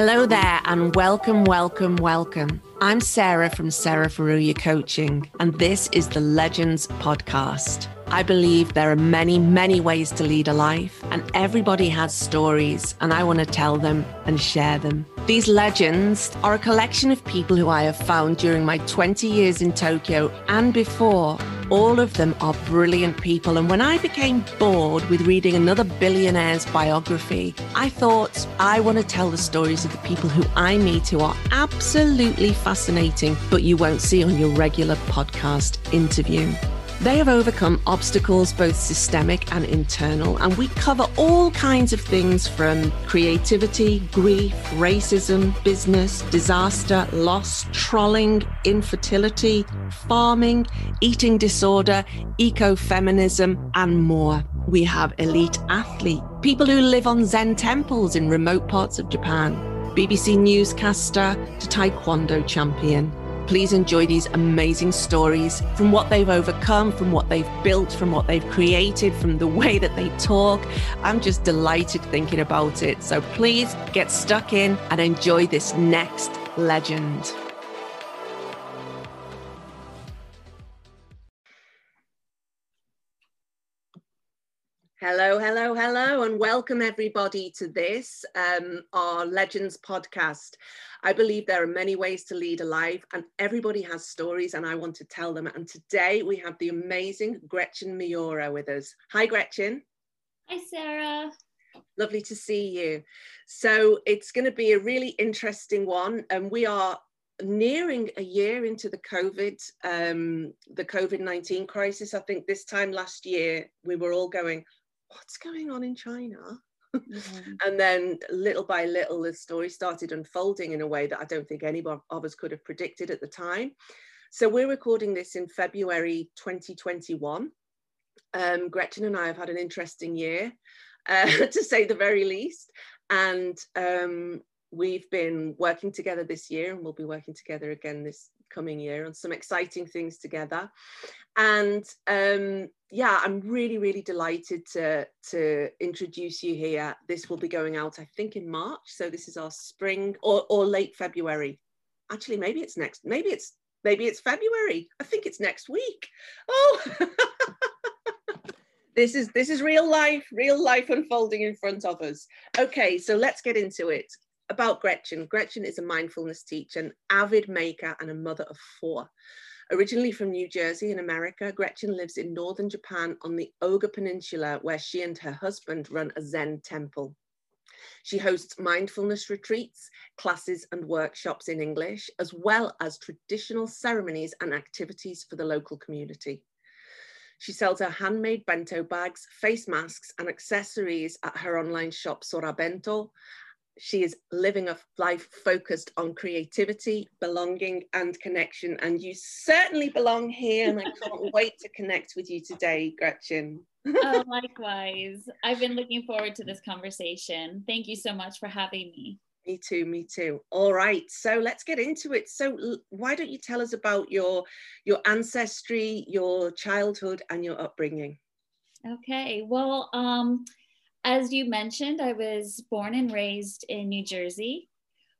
Hello there, and welcome, welcome, welcome. I'm Sarah from Sarah Furuya Coaching, and this is the Legends Podcast. I believe there are many, many ways to lead a life, and everybody has stories, and I want to tell them and share them. These legends are a collection of people who I have found during my 20 years in Tokyo and before. All of them are brilliant people, and when I became bored with reading another billionaire's biography, I thought I want to tell the stories of the people who I meet who are absolutely fascinating, but you won't see on your regular podcast interview. They have overcome obstacles, both systemic and internal, and we cover all kinds of things from creativity, grief, racism, business, disaster, loss, trolling, infertility, farming, eating disorder, ecofeminism, and more. We have elite athlete, people who live on Zen temples in remote parts of Japan, BBC newscaster to Taekwondo champion. Please enjoy these amazing stories from what they've overcome, from what they've built, from what they've created, from the way that they talk. I'm just delighted thinking about it. So please get stuck in and enjoy this next legend. Hello, hello, hello, and welcome everybody to this, um, our Legends podcast. I believe there are many ways to lead a life, and everybody has stories, and I want to tell them. And today we have the amazing Gretchen Miura with us. Hi, Gretchen. Hi, Sarah. Lovely to see you. So it's going to be a really interesting one, and we are nearing a year into the COVID, um, the COVID nineteen crisis. I think this time last year we were all going what's going on in China? Mm-hmm. and then little by little, the story started unfolding in a way that I don't think any of us could have predicted at the time. So we're recording this in February 2021. Um, Gretchen and I have had an interesting year, uh, to say the very least. And um, we've been working together this year and we'll be working together again this coming year on some exciting things together. And um, yeah i'm really really delighted to to introduce you here. This will be going out i think in march. So this is our spring or, or late february. Actually maybe it's next maybe it's maybe it's february. I think it's next week. Oh! This is this is real life real life unfolding in front of us. Okay so let's get into it about Gretchen. Gretchen is a mindfulness teacher, an avid maker, and a mother of four. Originally from New Jersey in America, Gretchen lives in northern Japan on the Oga Peninsula, where she and her husband run a Zen temple. She hosts mindfulness retreats, classes, and workshops in English, as well as traditional ceremonies and activities for the local community. She sells her handmade bento bags, face masks, and accessories at her online shop Sorabento she is living a life focused on creativity, belonging, and connection. And you certainly belong here. And I can't wait to connect with you today, Gretchen. oh, likewise. I've been looking forward to this conversation. Thank you so much for having me. Me too, me too. All right, so let's get into it. So, why don't you tell us about your your ancestry, your childhood, and your upbringing? Okay. Well, um, as you mentioned, I was born and raised in New Jersey,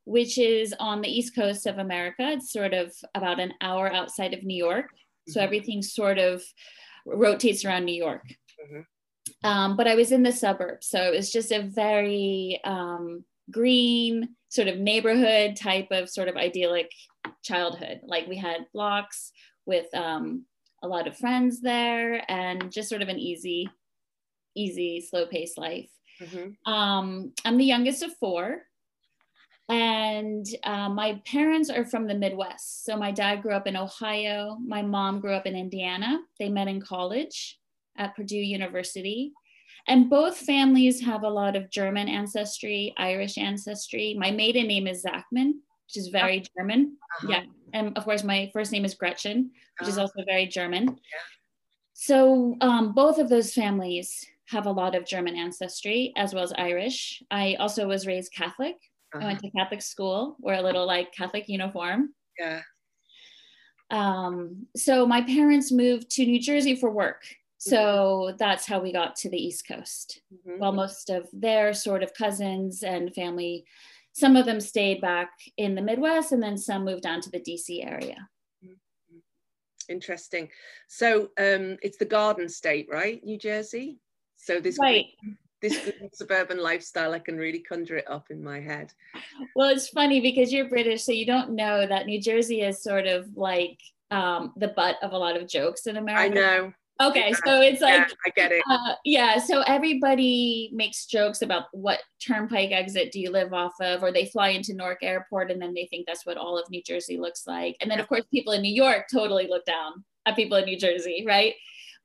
which is on the east coast of America. It's sort of about an hour outside of New York. Mm-hmm. So everything sort of rotates around New York. Mm-hmm. Um, but I was in the suburbs. So it was just a very um, green, sort of neighborhood type of sort of idyllic childhood. Like we had blocks with um, a lot of friends there and just sort of an easy easy, slow paced life. Mm-hmm. Um, I'm the youngest of four. And uh, my parents are from the Midwest. So my dad grew up in Ohio. My mom grew up in Indiana. They met in college at Purdue University. And both families have a lot of German ancestry, Irish ancestry. My maiden name is Zachman, which is very uh-huh. German. Uh-huh. Yeah. And of course, my first name is Gretchen, which uh-huh. is also very German. Yeah. So um, both of those families have a lot of German ancestry as well as Irish. I also was raised Catholic. Uh-huh. I went uh-huh. to Catholic school, wore a little like Catholic uniform. Yeah. Um, so my parents moved to New Jersey for work. So mm-hmm. that's how we got to the East Coast. Mm-hmm. While most of their sort of cousins and family some of them stayed back in the Midwest, and then some moved down to the DC area. Mm-hmm. Interesting. So um, it's the Garden State, right? New Jersey. So this right. this suburban lifestyle, I can really conjure it up in my head. Well, it's funny because you're British, so you don't know that New Jersey is sort of like um, the butt of a lot of jokes in America. I know. Okay, so it's like yeah, I get it. Uh, yeah, so everybody makes jokes about what turnpike exit do you live off of, or they fly into Newark Airport and then they think that's what all of New Jersey looks like. And then of course people in New York totally look down at people in New Jersey, right?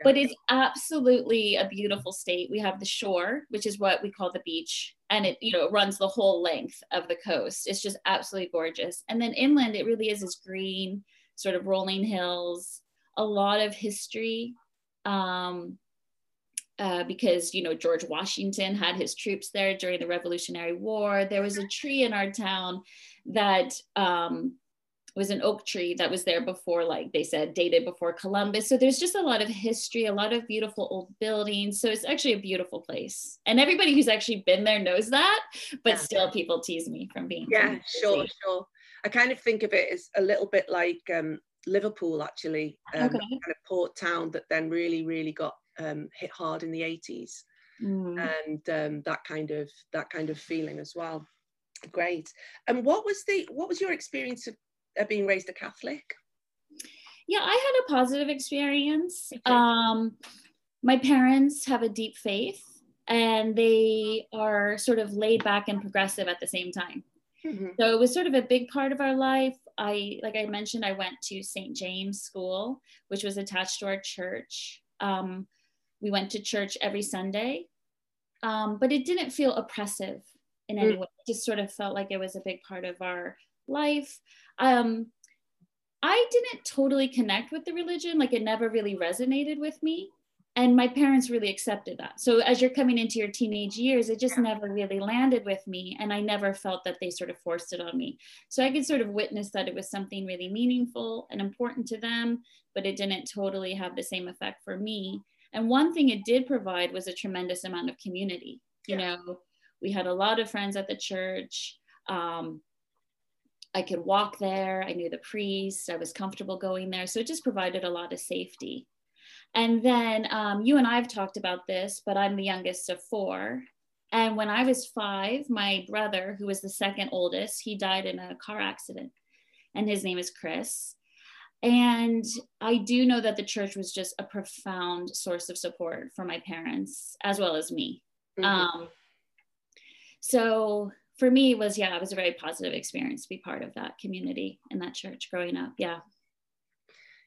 But it's absolutely a beautiful state. We have the shore, which is what we call the beach, and it you know runs the whole length of the coast. It's just absolutely gorgeous. And then inland, it really is this green, sort of rolling hills, a lot of history um, uh, because you know George Washington had his troops there during the Revolutionary War. There was a tree in our town that um, was an oak tree that was there before, like they said, dated before Columbus. So there's just a lot of history, a lot of beautiful old buildings. So it's actually a beautiful place, and everybody who's actually been there knows that. But yeah. still, people tease me from being. Yeah, sure, sure. I kind of think of it as a little bit like um, Liverpool actually, um, okay. kind of port town that then really, really got um, hit hard in the 80s. Mm. And um, that kind of that kind of feeling as well. Great. And what was the what was your experience of, of being raised a Catholic? Yeah, I had a positive experience. Okay. Um, my parents have a deep faith and they are sort of laid back and progressive at the same time. Mm-hmm. So it was sort of a big part of our life. I, like I mentioned, I went to St. James School, which was attached to our church. Um, we went to church every Sunday, um, but it didn't feel oppressive in any mm. way. It just sort of felt like it was a big part of our life. Um, I didn't totally connect with the religion, like it never really resonated with me and my parents really accepted that. So as you're coming into your teenage years it just never really landed with me and i never felt that they sort of forced it on me. So i could sort of witness that it was something really meaningful and important to them but it didn't totally have the same effect for me. And one thing it did provide was a tremendous amount of community. You yeah. know we had a lot of friends at the church um, I could walk there. I knew the priest. I was comfortable going there. So it just provided a lot of safety. And then um, you and I have talked about this, but I'm the youngest of four. And when I was five, my brother, who was the second oldest, he died in a car accident. And his name is Chris. And I do know that the church was just a profound source of support for my parents as well as me. Mm-hmm. Um, so for me, it was, yeah, it was a very positive experience to be part of that community in that church growing up. Yeah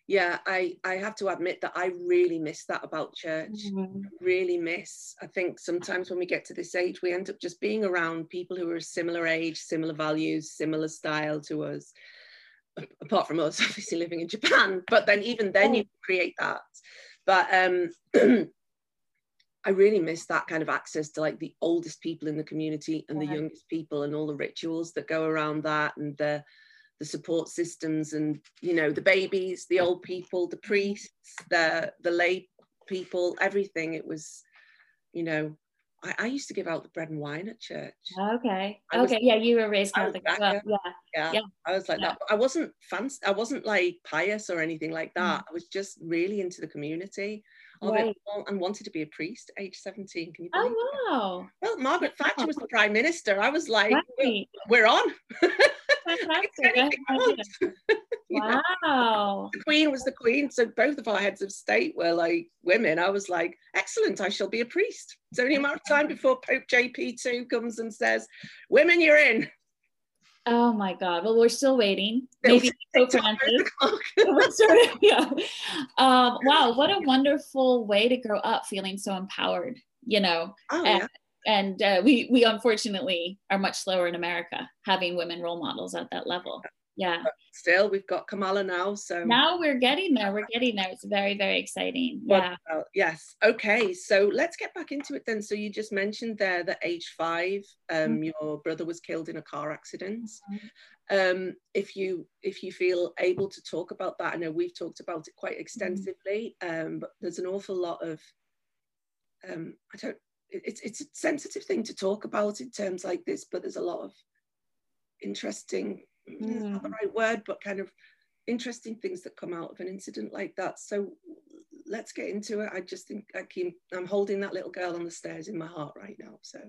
yeah i i have to admit that i really miss that about church mm-hmm. really miss i think sometimes when we get to this age we end up just being around people who are similar age similar values similar style to us apart from us obviously living in japan but then even then you create that but um I really miss that kind of access to like the oldest people in the community and the youngest people and all the rituals that go around that and the the support systems and you know the babies the old people the priests the the lay people everything. It was you know I, I used to give out the bread and wine at church. Okay. Okay. Yeah you were raised catholic well. yeah. yeah. Yeah. I was like yeah. that. I wasn't fancy i wasn't like pious or anything like that. Mm. i was just really into the community Oh, right. it and wanted to be a priest at age 17 can you believe oh wow that? well margaret thatcher was the prime minister i was like right. we're on wow. The Queen was the Queen. So both of our heads of state were like women. I was like, excellent, I shall be a priest. It's only a matter of time before Pope JP2 comes and says, women, you're in. Oh my God. Well, we're still waiting. Maybe Pope Francis. sort of, yeah. Um, wow, what a wonderful way to grow up feeling so empowered, you know. Oh, yeah and uh, we we unfortunately are much slower in America having women role models at that level. Yeah. But still, we've got Kamala now, so now we're getting there. We're getting there. It's very very exciting. Yeah. Well, yes. Okay. So let's get back into it then. So you just mentioned there that age five, um, mm-hmm. your brother was killed in a car accident. Mm-hmm. Um, if you if you feel able to talk about that, I know we've talked about it quite mm-hmm. extensively, mm-hmm. um, but there's an awful lot of um, I don't it's it's a sensitive thing to talk about in terms like this, but there's a lot of interesting, mm. not the right word, but kind of interesting things that come out of an incident like that. So let's get into it. I just think I keep, I'm holding that little girl on the stairs in my heart right now. So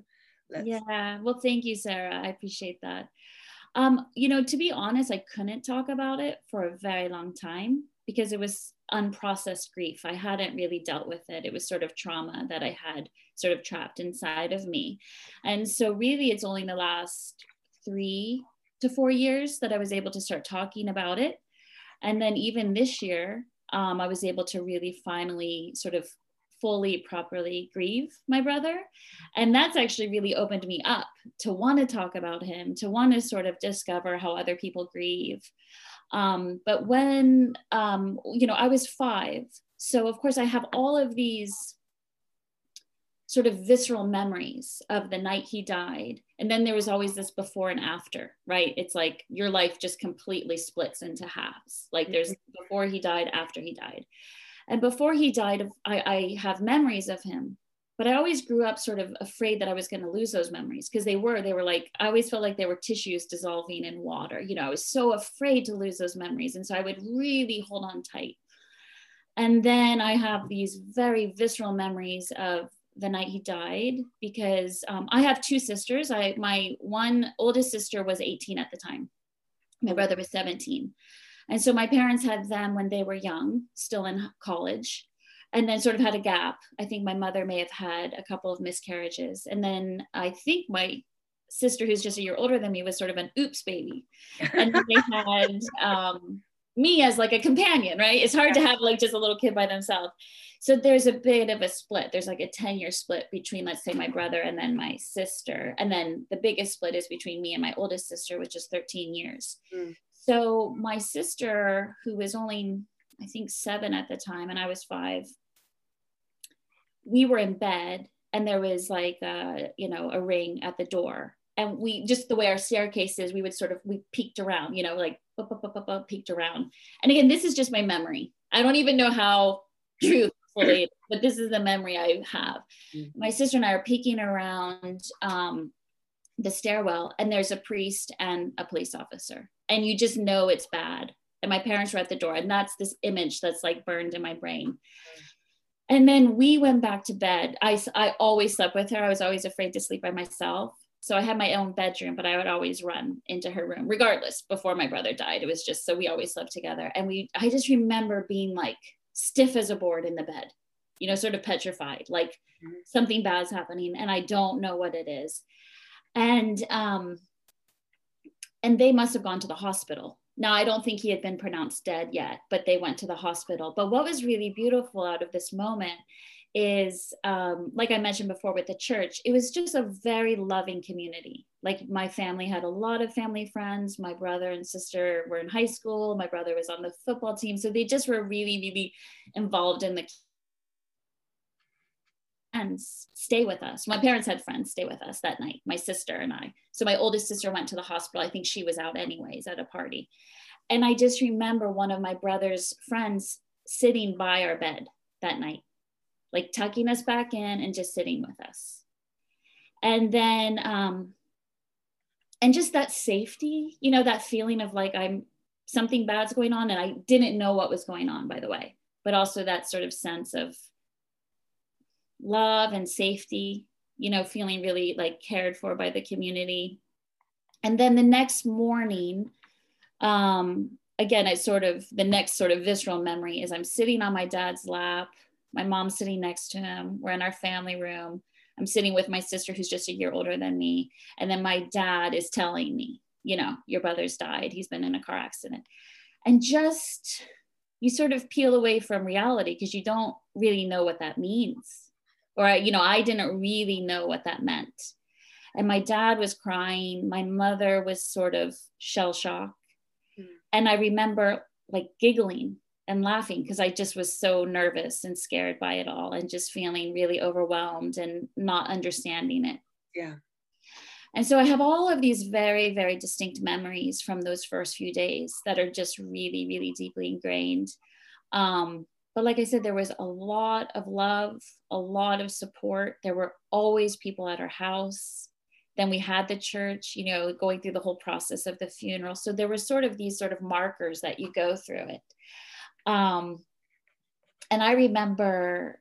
let's. Yeah. Well, thank you, Sarah. I appreciate that. Um, you know, to be honest, I couldn't talk about it for a very long time because it was unprocessed grief. I hadn't really dealt with it. It was sort of trauma that I had sort of trapped inside of me. And so, really, it's only the last three to four years that I was able to start talking about it. And then, even this year, um, I was able to really finally sort of fully properly grieve my brother and that's actually really opened me up to want to talk about him to want to sort of discover how other people grieve um, but when um, you know i was five so of course i have all of these sort of visceral memories of the night he died. And then there was always this before and after right? It's like your life just completely splits into halves. Like there's mm-hmm. before he died after he died. And before he died i, I have memories of him but i always grew up sort of afraid that i was going to lose those memories because they were they were like i always felt like they were tissues dissolving in water. You know i was so afraid to lose those memories. And so i would really hold on tight. And then i have these very visceral memories of the night he died because um, I have two sisters. I my one oldest sister was 18 at the time. My brother was 17. And so my parents had them when they were young, still in college, and then sort of had a gap. I think my mother may have had a couple of miscarriages. And then I think my sister, who's just a year older than me, was sort of an oops baby. And they had um, me as like a companion, right? It's hard to have like just a little kid by themselves. So there's a bit of a split. There's like a 10 year split between let's say my brother and then my sister. And then the biggest split is between me and my oldest sister which is 13 years. Mm. so my sister who was only i think seven at the time and i was five we were in bed and there was like a you know a ring at the door. And we just the way our staircase is we would sort of we peeked around you know like peeked around and again this is just my memory i don't even know how true but this is the memory I have. Mm-hmm. My sister and I are peeking around um, the stairwell, and there's a priest and a police officer, and you just know it's bad. And my parents were at the door, and that's this image that's like burned in my brain. And then we went back to bed. I, I always slept with her. I was always afraid to sleep by myself. So I had my own bedroom, but I would always run into her room, regardless. Before my brother died, it was just so we always slept together. And we, I just remember being like, stiff as a board in the bed, you know, sort of petrified, like mm-hmm. something bad's happening and I don't know what it is. And um, and they must have gone to the hospital. Now I don't think he had been pronounced dead yet, but they went to the hospital. But what was really beautiful out of this moment is um, like I mentioned before with the church, it was just a very loving community. Like my family had a lot of family friends. My brother and sister were in high school. My brother was on the football team. So they just were really, really involved in the friends stay with us. My parents had friends stay with us that night, my sister and I. So my oldest sister went to the hospital. I think she was out anyways at a party. And I just remember one of my brother's friends sitting by our bed that night like tucking us back in and just sitting with us. And then, um, and just that safety, you know, that feeling of like I'm something bad's going on and I didn't know what was going on, by the way, but also that sort of sense of love and safety, you know, feeling really like cared for by the community. And then the next morning, um, again, it's sort of the next sort of visceral memory is I'm sitting on my dad's lap my mom's sitting next to him. We're in our family room. I'm sitting with my sister, who's just a year older than me. And then my dad is telling me, you know, your brother's died. He's been in a car accident. And just, you sort of peel away from reality because you don't really know what that means. Or, you know, I didn't really know what that meant. And my dad was crying. My mother was sort of shell shocked. Mm. And I remember like giggling and laughing because I just was so nervous and scared by it all and just feeling really overwhelmed and not understanding it. Yeah. And so I have all of these very, very distinct memories from those first few days that are just really, really deeply ingrained. Um, but like I said, there was a lot of love, a lot of support. There were always people at our house. then we had the church you know going through the whole process of the funeral so there were sort of these sort of markers that you go through it um, and i remember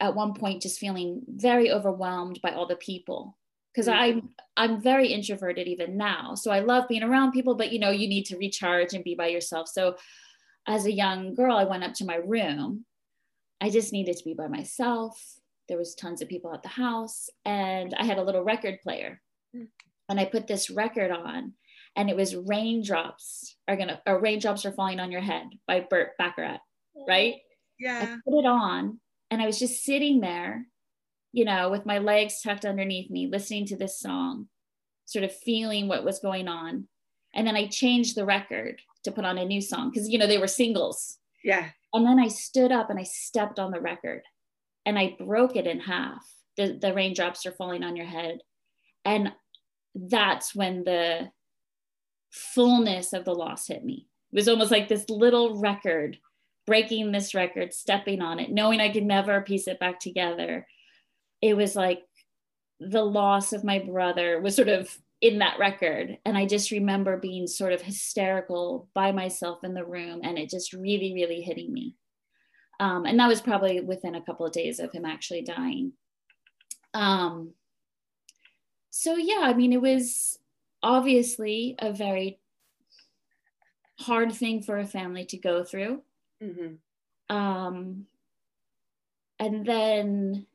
at one point just feeling very overwhelmed by all the people. Because mm-hmm. i'm i'm very introverted even now. So i love being around people but you know you need to recharge and be by yourself. So as a young girl i went up to my room. I just needed to be by myself. There was tons of people at the house and i had a little record player. Mm. and i put this record on and it was raindrops are gonna or raindrops are falling on your head by burt bacharach right? Yeah. I put it on and i was just sitting there you know with my legs tucked underneath me listening to this song sort of feeling what was going on. And then i changed the record to put on a new song because you know they were singles. Yeah. And then i stood up and i stepped on the record and I broke it in half. The, the raindrops are falling on your head. And that's when the fullness of the loss hit me. It was almost like this little record, breaking this record, stepping on it, knowing I could never piece it back together. It was like the loss of my brother was sort of in that record. And I just remember being sort of hysterical by myself in the room and it just really, really hitting me. Um, and that was probably within a couple of days of him actually dying. Um, so, yeah, I mean, it was obviously a very hard thing for a family to go through. Mm-hmm. Um, and then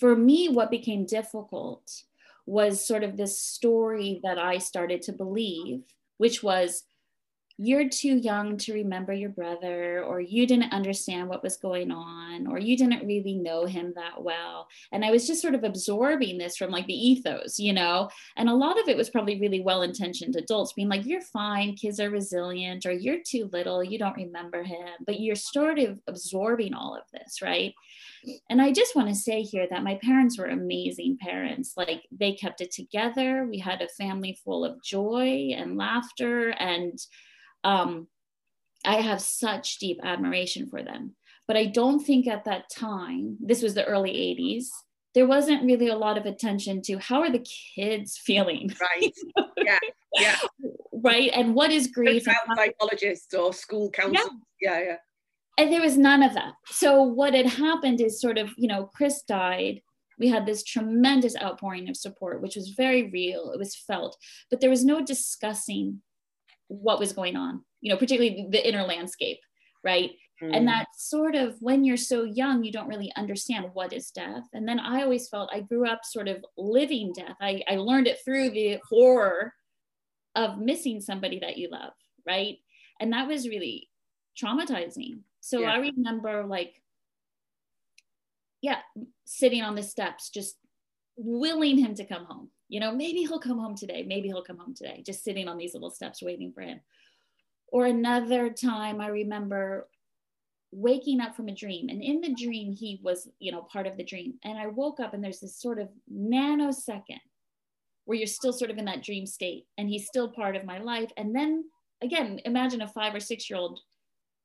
for me, what became difficult was sort of this story that I started to believe, which was you're too young to remember your brother, or you didn't understand what was going on, or you didn't really know him that well. And I was just sort of absorbing this from like the ethos, you know? And a lot of it was probably really well intentioned adults being like, you're fine, kids are resilient, or you're too little, you don't remember him. But you're sort of absorbing all of this, right? And I just want to say here that my parents were amazing parents. Like they kept it together. We had a family full of joy and laughter and um, I have such deep admiration for them. But I don't think at that time, this was the early 80s, there wasn't really a lot of attention to how are the kids feeling? Right. Yeah. Yeah. right. And what is grief? Psychologists or school counselors. Yeah. yeah. Yeah. And there was none of that. So what had happened is sort of, you know, Chris died. We had this tremendous outpouring of support, which was very real. It was felt, but there was no discussing what was going on, you know, particularly the inner landscape, right? Mm. And that sort of when you're so young, you don't really understand what is death. And then I always felt I grew up sort of living death. I, I learned it through the horror of missing somebody that you love, right? And that was really traumatizing. So yeah. I remember like, yeah, sitting on the steps, just willing him to come home, you know, maybe he'll come home today. Maybe he'll come home today, just sitting on these little steps waiting for him. Or another time, I remember waking up from a dream. And in the dream, he was, you know, part of the dream. And I woke up and there's this sort of nanosecond where you're still sort of in that dream state and he's still part of my life. And then again, imagine a five or six year old,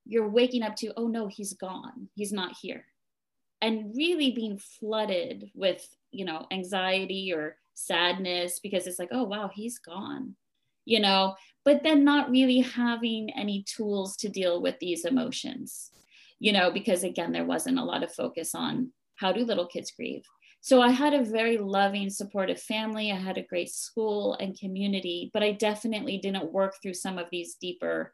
you're waking up to, oh no, he's gone. He's not here. And really being flooded with, you know, anxiety or sadness because it's like, oh, wow, he's gone, you know, but then not really having any tools to deal with these emotions, you know, because again, there wasn't a lot of focus on how do little kids grieve. So I had a very loving, supportive family. I had a great school and community, but I definitely didn't work through some of these deeper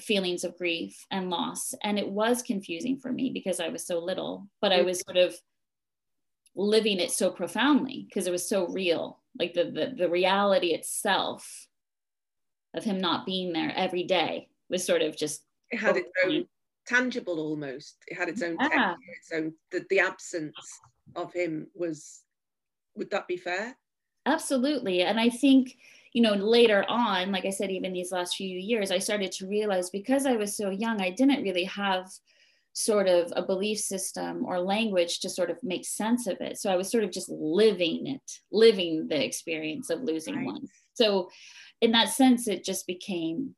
feelings of grief and loss. And it was confusing for me because I was so little, but I mm. was sort of living it so profoundly because it was so real like the, the the reality itself of him not being there every day was sort of just it had its own tangible almost. It had its own yeah. texture, its own the, the absence of him was would that be fair? Absolutely. And i think you know later on like i said even these last few years i started to realize because i was so young i didn't really have sort of a belief system or language to sort of make sense of it. So I was sort of just living it, living the experience of losing right. one. So in that sense, it just became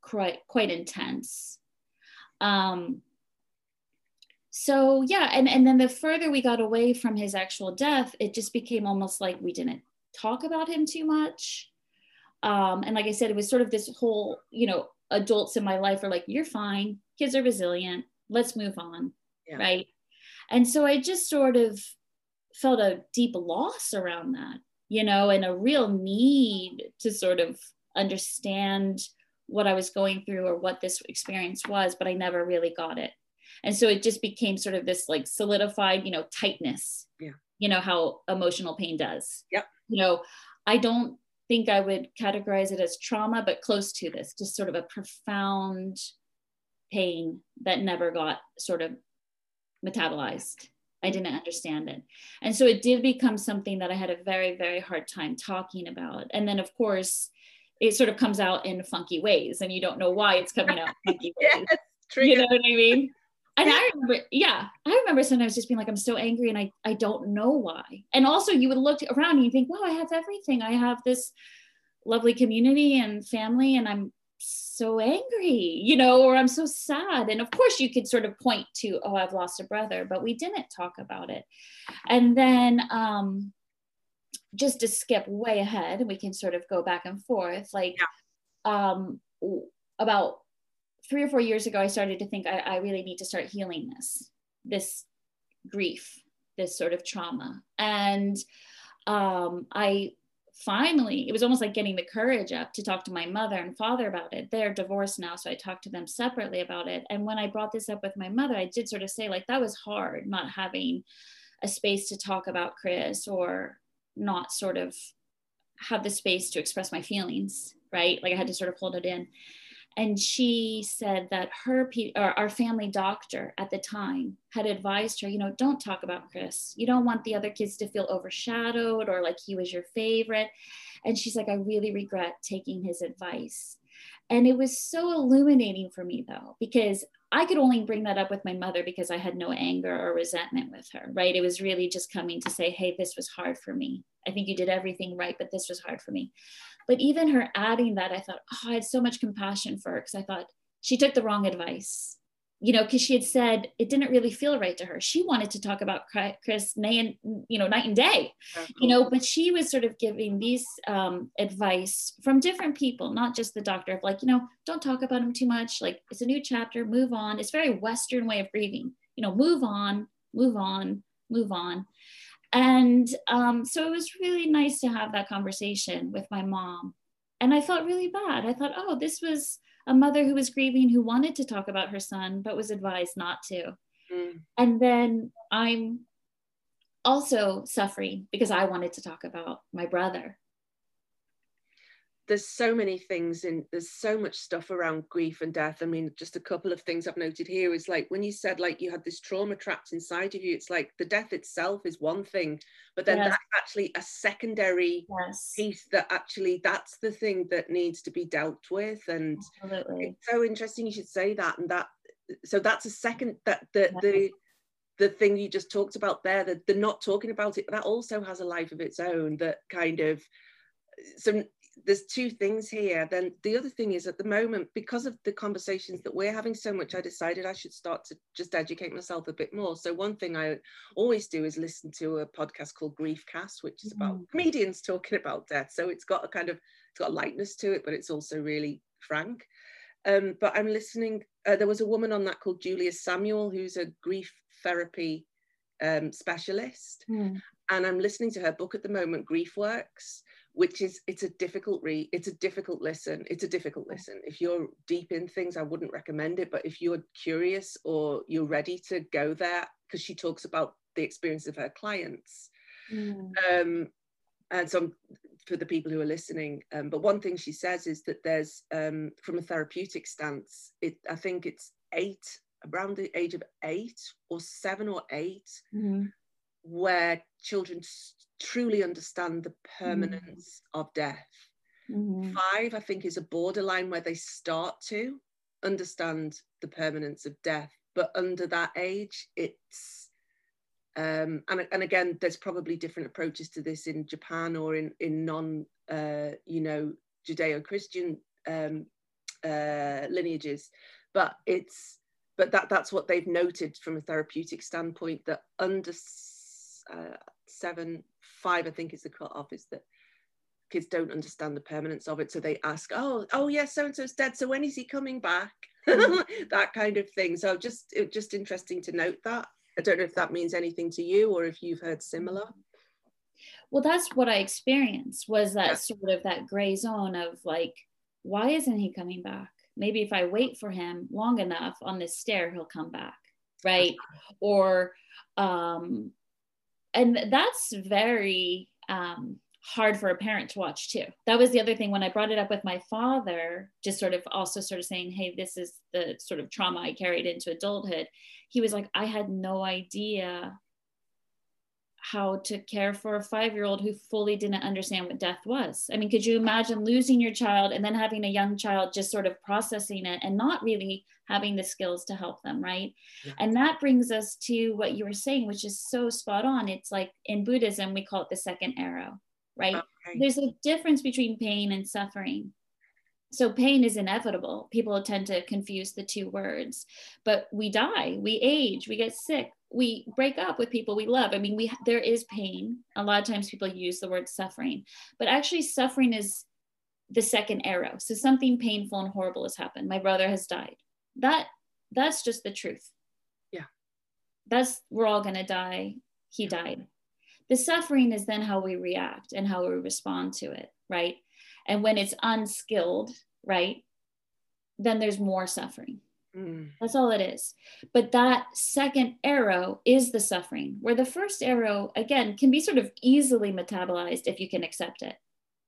quite quite intense. Um, so yeah and and then the further we got away from his actual death it just became almost like we didn't talk about him too much um and like i said it was sort of this whole you know adults in my life are like you're fine kids are resilient let's move on yeah. right? And so i just sort of felt a deep loss around that you know and a real need to sort of understand what i was going through or what this experience was but i never really got it. And so it just became sort of this like solidified you know tightness yeah. you know how emotional pain does. Yep. You know i don't think i would categorize it as trauma but close to this just sort of a profound pain that never got sort of metabolized. I didn't understand it. And so it did become something that i had a very very hard time talking about. And then of course it sort of comes out in funky ways and you don't know why it's coming out funky ways. yes, you know what i mean? And I remember, yeah, I remember sometimes just being like, I'm so angry and I, I don't know why. And also you would look around and you think, wow, I have everything. I have this lovely community and family and I'm so angry, you know, or I'm so sad. And of course you could sort of point to, oh, I've lost a brother, but we didn't talk about it. And then um, just to skip way ahead, we can sort of go back and forth, like yeah. um, about three or four years ago, I started to think I, I really need to start healing this, this grief, this sort of trauma. And um, I finally, it was almost like getting the courage up to talk to my mother and father about it. They're divorced now, so I talked to them separately about it. And when I brought this up with my mother, I did sort of say, like, that was hard not having a space to talk about Chris or not sort of have the space to express my feelings, right? Like I had to sort of hold it in and she said that her or our family doctor at the time had advised her you know don't talk about chris you don't want the other kids to feel overshadowed or like he was your favorite and she's like i really regret taking his advice and it was so illuminating for me though because I could only bring that up with my mother because I had no anger or resentment with her, right? It was really just coming to say, hey, this was hard for me. I think you did everything right, but this was hard for me. But even her adding that, I thought, oh, I had so much compassion for her because I thought she took the wrong advice. You know, because she had said it didn't really feel right to her. She wanted to talk about Chris night and you know night and day, you know. But she was sort of giving these um, advice from different people, not just the doctor. Of like, you know, don't talk about him too much. Like, it's a new chapter. Move on. It's very Western way of grieving. You know, move on, move on, move on. And um, so it was really nice to have that conversation with my mom. And I felt really bad. I thought, oh, this was a mother who was grieving who wanted to talk about her son, but was advised not to. Mm. And then I'm also suffering because I wanted to talk about my brother there's so many things in there's so much stuff around grief and death i mean just a couple of things i've noted here is like when you said like you had this trauma trapped inside of you it's like the death itself is one thing but then yes. that's actually a secondary yes. piece that actually that's the thing that needs to be dealt with and Absolutely. it's so interesting you should say that and that so that's a second that the yes. the the thing you just talked about there that the not talking about it that also has a life of its own that kind of so there's two things here. Then the other thing is at the moment, because of the conversations that we're having so much, I decided I should start to just educate myself a bit more. So one thing I always do is listen to a podcast called Griefcast, which is about mm. comedians talking about death. So it's got a kind of it's got a lightness to it, but it's also really frank. Um, but I'm listening. Uh, there was a woman on that called Julia Samuel, who's a grief therapy um, specialist, mm. and I'm listening to her book at the moment, Grief Works which is it's a difficult read it's a difficult listen it's a difficult listen if you're deep in things i wouldn't recommend it but if you're curious or you're ready to go there because she talks about the experience of her clients mm. um, and so for the people who are listening um, but one thing she says is that there's um, from a therapeutic stance it i think it's eight around the age of eight or seven or 8 mm. Where children truly understand the permanence mm. of death. Mm. Five, I think, is a borderline where they start to understand the permanence of death. But under that age, it's um, and, and again, there's probably different approaches to this in Japan or in in non, uh, you know, Judeo-Christian um, uh, lineages, but it's but that that's what they've noted from a therapeutic standpoint that under uh, seven five i think is the cutoff is that kids don't understand the permanence of it. So they ask oh oh yes so and so's dead so when is he coming back? Mm. that kind of thing. So just it, just interesting to note that. I don't know if that means anything to you or if you've heard similar. Well that's what i experienced was that yeah. sort of that gray zone of like why isn't he coming back? Maybe if i wait for him long enough on this stair he'll come back right? Or um and that's very um hard for a parent to watch too. That was the other thing when I brought it up with my father, just sort of also sort of saying, hey, this is the sort of trauma I carried into adulthood. He was like, I had no idea how to care for a five year old who fully didn't understand what death was. I mean, could you imagine losing your child and then having a young child just sort of processing it and not really having the skills to help them, right? Yeah. And that brings us to what you were saying, which is so spot on. It's like in Buddhism, we call it the second arrow right? Okay. There's a difference between pain and suffering. So pain is inevitable. People tend to confuse the two words, but we die, we age, we get sick, we break up with people we love. I mean, we there is pain. A lot of times people use the word suffering, but actually suffering is the second arrow. So something painful and horrible has happened. My brother has died. That that's just the truth. Yeah. That's we're all going to die. He died the suffering is then how we react and how we respond to it, right? And when it's unskilled, right, then there's more suffering. Mm. That's all it is. But that second arrow is the suffering, where the first arrow, again, can be sort of easily metabolized if you can accept it,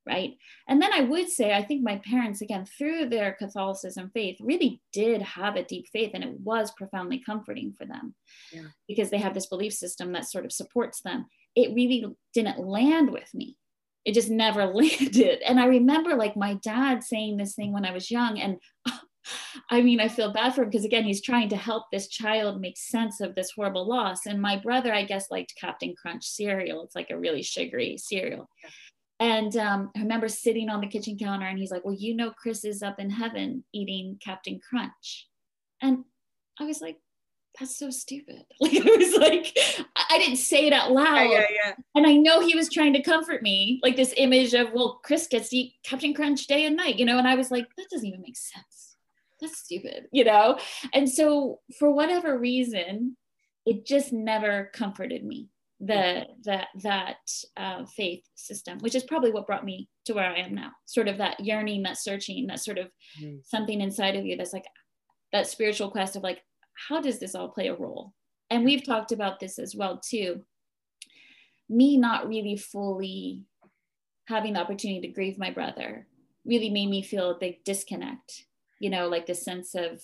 right? And then I would say, I think my parents, again, through their Catholicism faith, really did have a deep faith, and it was profoundly comforting for them yeah. because they have this belief system that sort of supports them it really didn't land with me. It just never landed. And I remember like my dad saying this thing when I was young. And I mean, I feel bad for him because again, he's trying to help this child make sense of this horrible loss. And my brother, I guess, liked Captain Crunch cereal. It's like a really sugary cereal. And um, I remember sitting on the kitchen counter and he's like, Well, you know, Chris is up in heaven eating Captain Crunch. And I was like, that's so stupid. Like I was like, I didn't say it out loud. Yeah, yeah, yeah. And I know he was trying to comfort me, like this image of, well, Chris gets to eat Captain Crunch day and night, you know? And I was like, that doesn't even make sense. That's stupid, you know? And so for whatever reason, it just never comforted me. The that that uh, faith system, which is probably what brought me to where I am now. Sort of that yearning, that searching, that sort of mm. something inside of you that's like that spiritual quest of like, how does this all play a role? And we've talked about this as well too. Me not really fully having the opportunity to grieve my brother really made me feel a big disconnect, you know, like the sense of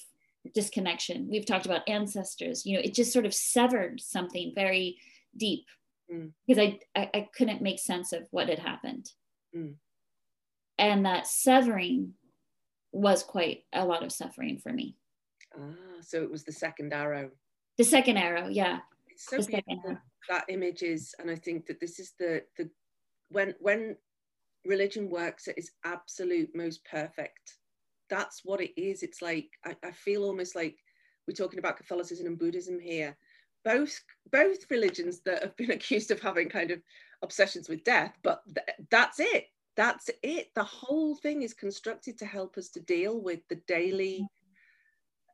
disconnection. We've talked about ancestors, you know, it just sort of severed something very deep mm. because I, I, I, couldn't make sense of what had happened. Mm. And that severing was quite a lot of suffering for me. Ah, so it was the second arrow. The second arrow, yeah. It's so the beautiful that image is, and I think that this is the the when when religion works at its absolute most perfect. That's what it is. It's like I, I feel almost like we're talking about Catholicism and Buddhism here. Both both religions that have been accused of having kind of obsessions with death, but th- that's it. That's it. The whole thing is constructed to help us to deal with the daily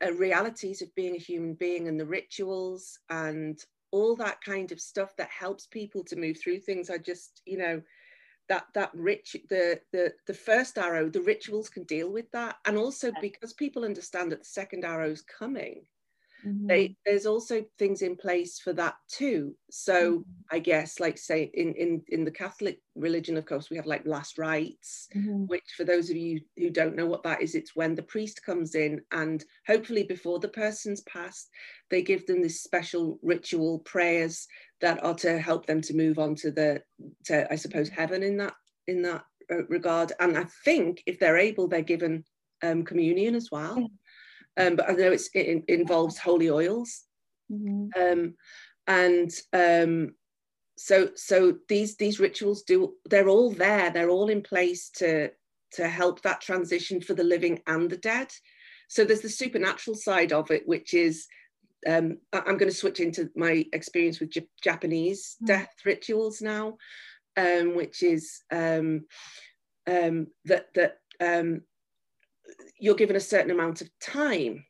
uh, realities of being a human being and the rituals and all that kind of stuff that helps people to move through things i just you know that that rich the the the first arrow the rituals can deal with that and also because people understand that the second arrow is coming mm-hmm. they, there's also things in place for that too so mm-hmm. i guess like say in in in the catholic religion of course we have like last rites mm-hmm. which for those of you who don't know what that is it's when the priest comes in and hopefully before the person's passed they give them this special ritual prayers that are to help them to move on to the to i suppose heaven in that in that uh, regard. And i think if they're able they're given um, communion as well. Um, but I know it, it involves holy oils. Mm-hmm. Um, and um, so so these these rituals do they're all there. They're all in place to to help that transition for the living and the dead. So there's the supernatural side of it, which is um, I'm going to switch into my experience with J- Japanese mm. death rituals now, um, which is um, um that that um, you're given a certain amount of time.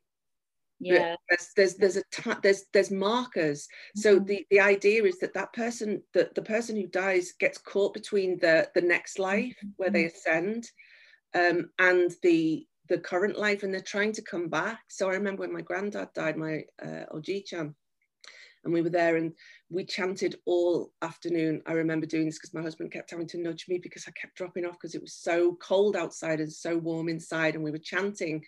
Yeah, there's there's there's a t- there's there's markers. Mm-hmm. So the the idea is that that person that the person who dies gets caught between the the next life mm-hmm. where they ascend um, and the the current life and they're trying to come back. So I remember when my granddad died, my uh, Oji-chan, and we were there and we chanted all afternoon. I remember doing this because my husband kept having to nudge me because I kept dropping off because it was so cold outside and so warm inside. And we were chanting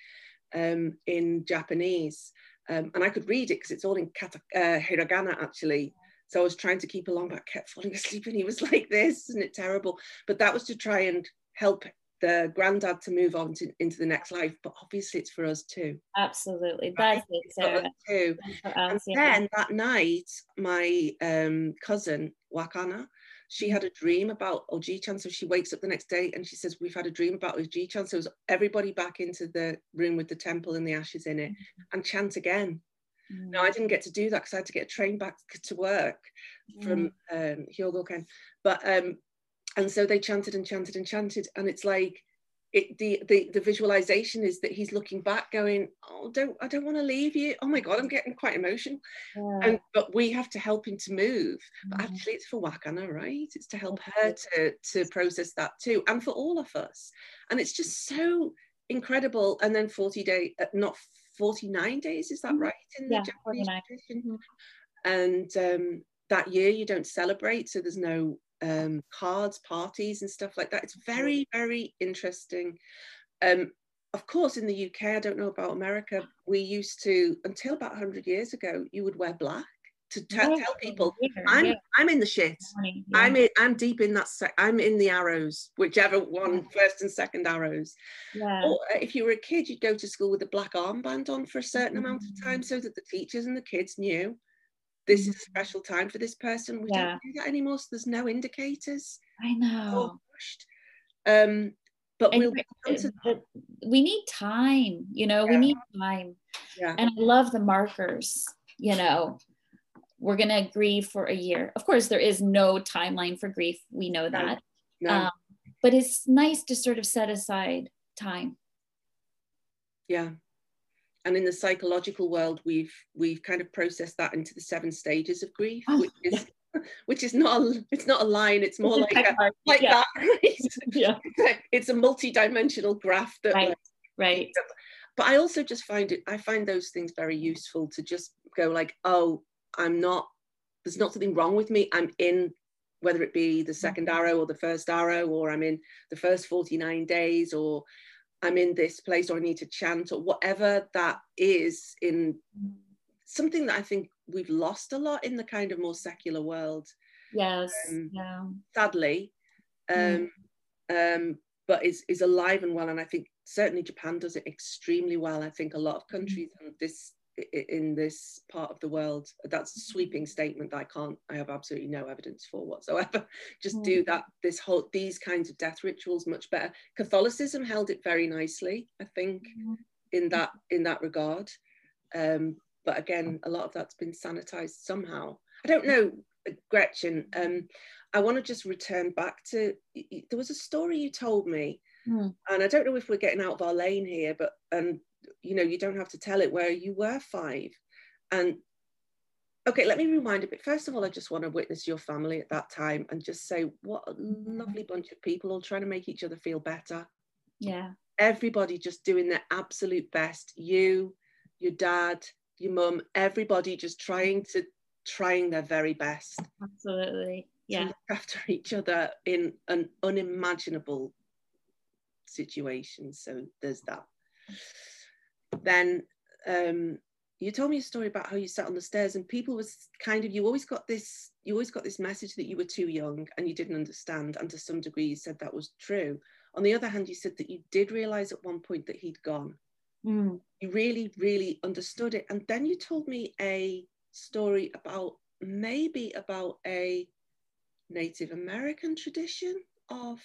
um, in Japanese. Um, and I could read it because it's all in kata, uh, hiragana actually. So I was trying to keep along, but I kept falling asleep and he was like this, isn't it terrible? But that was to try and help the granddad to move on to, into the next life, but obviously it's for us too. Absolutely, that's it, Sarah. Too. and then that night, my um, cousin Wakana, she had a dream about Oji-chan. So she wakes up the next day and she says, "We've had a dream about Oji-chan." So it was everybody back into the room with the temple and the ashes in it, mm-hmm. and chant again. Mm. No, I didn't get to do that because I had to get a train back to work from mm. um, Hyogo-ken. But um, and so they chanted and chanted and chanted. And it's like it, the, the the visualization is that he's looking back going oh don't i don't want to leave you. Oh my god i'm getting quite emotional. Yeah. and but we have to help him to move. But mm-hmm. actually it's for wakana right? It's to help her to to process that too and for all of us. And it's just so incredible. And then 40 day uh, not 49 days is that mm-hmm. right in the yeah, Japanese tradition? And um that year you don't celebrate so there's no um, cards, parties, and stuff like that. It's very, very interesting. Um, of course, in the UK, I don't know about America, we used to, until about 100 years ago, you would wear black to t- yeah, tell people I'm yeah. I'm in the shit. Yeah. I'm in, I'm deep in that. I'm in the arrows, whichever one, first and second arrows. Yeah. Or uh, if you were a kid, you'd go to school with a black armband on for a certain mm-hmm. amount of time, mm. so that the teachers and the kids knew this is a mm-hmm. special time for this person. We yeah. don't do that anymore, so there's no indicators. I know. Um, but we'll we need time, you know, yeah. we need time. Yeah. And I love the markers, you know. We're gonna grieve for a year. Of course, there is no timeline for grief. We know that. No. No. Um, but it's nice to sort of set aside time. Yeah and in the psychological world we've we've kind of processed that into the seven stages of grief oh, which is yeah. which is not a, it's not a line it's more like a, like yeah. that right? yeah it's a multi-dimensional graph that right. Like, right but i also just find it i find those things very useful to just go like oh i'm not there's not something wrong with me i'm in whether it be the second mm-hmm. arrow or the first arrow or i'm in the first 49 days or I'm in this place or I need to chant or whatever that is in something that I think we've lost a lot in the kind of more secular world. Yes. Um, yeah. Sadly. Um, mm. um, but is, is alive and well. And I think certainly Japan does it extremely well. I think a lot of mm. countries mm. this in this part of the world that's a sweeping statement that i can't i have absolutely no evidence for whatsoever just mm. do that this whole these kinds of death rituals much better catholicism held it very nicely i think mm. in that in that regard um, but again a lot of that's been sanitized somehow i don't know gretchen um, i want to just return back to there was a story you told me mm. and i don't know if we're getting out of our lane here but and you know you don't have to tell it where you were five. And okay let me rewind a bit. First of all i just want to witness your family at that time and just say what a lovely bunch of people all trying to make each other feel better. Yeah. Everybody just doing their absolute best. You your dad your mum everybody just trying to trying their very best. Absolutely. Yeah. after each other in an unimaginable situation. So there's that then um, you told me a story about how you sat on the stairs and people was kind of you always got this you always got this message that you were too young and you didn't understand and to some degree you said that was true. On the other hand you said that you did realize at one point that he'd gone. Mm. you really really understood it. And then you told me a story about maybe about a native american tradition of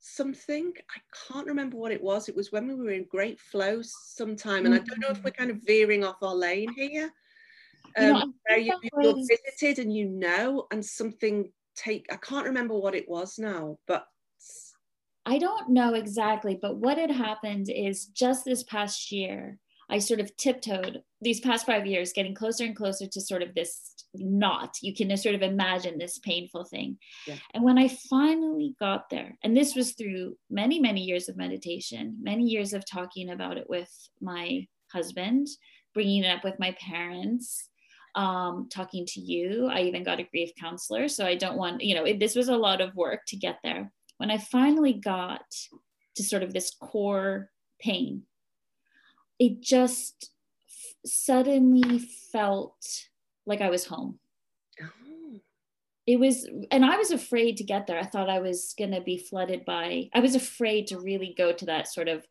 something. I can't remember what it was. It was when we were in great flow sometime. And I don't know if we're kind of veering off our lane here. Um, you, know, you, you're visited and you know, and something take, I can't remember what it was now, but I don't know exactly, but what had happened is just this past year, I sort of tiptoed these past five years, getting closer and closer to sort of this knot. You can sort of imagine this painful thing. Yeah. And when I finally got there, and this was through many, many years of meditation, many years of talking about it with my husband, bringing it up with my parents, um, talking to you. I even got a grief counselor. So I don't want, you know, it, this was a lot of work to get there. When I finally got to sort of this core pain, it just suddenly felt like I was home. Oh. It was, and I was afraid to get there. I thought I was going to be flooded by, I was afraid to really go to that sort of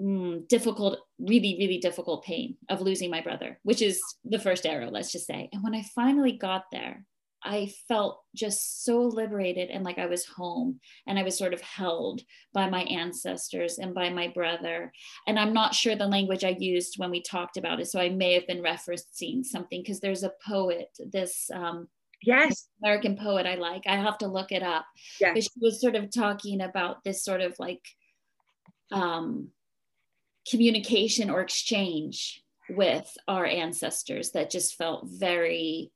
mm, difficult, really, really difficult pain of losing my brother, which is the first arrow, let's just say. And when I finally got there, I felt just so liberated and like I was home and I was sort of held by my ancestors and by my brother. And I'm not sure the language I used when we talked about it. So I may have been referencing something because there's a poet, this um, yes American poet I like. I have to look it up. Yes. But she was sort of talking about this sort of like um, communication or exchange with our ancestors that just felt very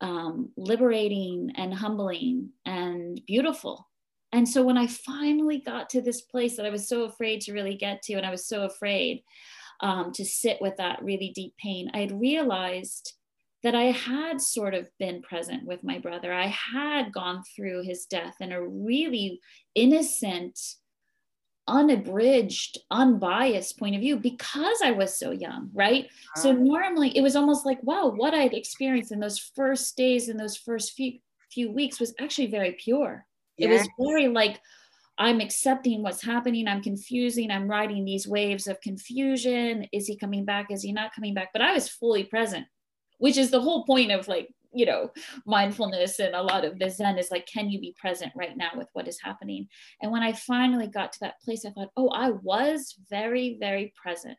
um, liberating and humbling and beautiful. And so when I finally got to this place that I was so afraid to really get to, and I was so afraid um, to sit with that really deep pain, I had realized that I had sort of been present with my brother. I had gone through his death in a really innocent, unabridged, unbiased point of view because I was so young, right? Uh-huh. So normally it was almost like, wow, what I'd experienced in those first days in those first few few weeks was actually very pure. Yeah. It was very like I'm accepting what's happening. I'm confusing. I'm riding these waves of confusion. Is he coming back? Is he not coming back? But I was fully present, which is the whole point of like you know mindfulness and a lot of the zen is like can you be present right now with what is happening? And when i finally got to that place i thought oh i was very very present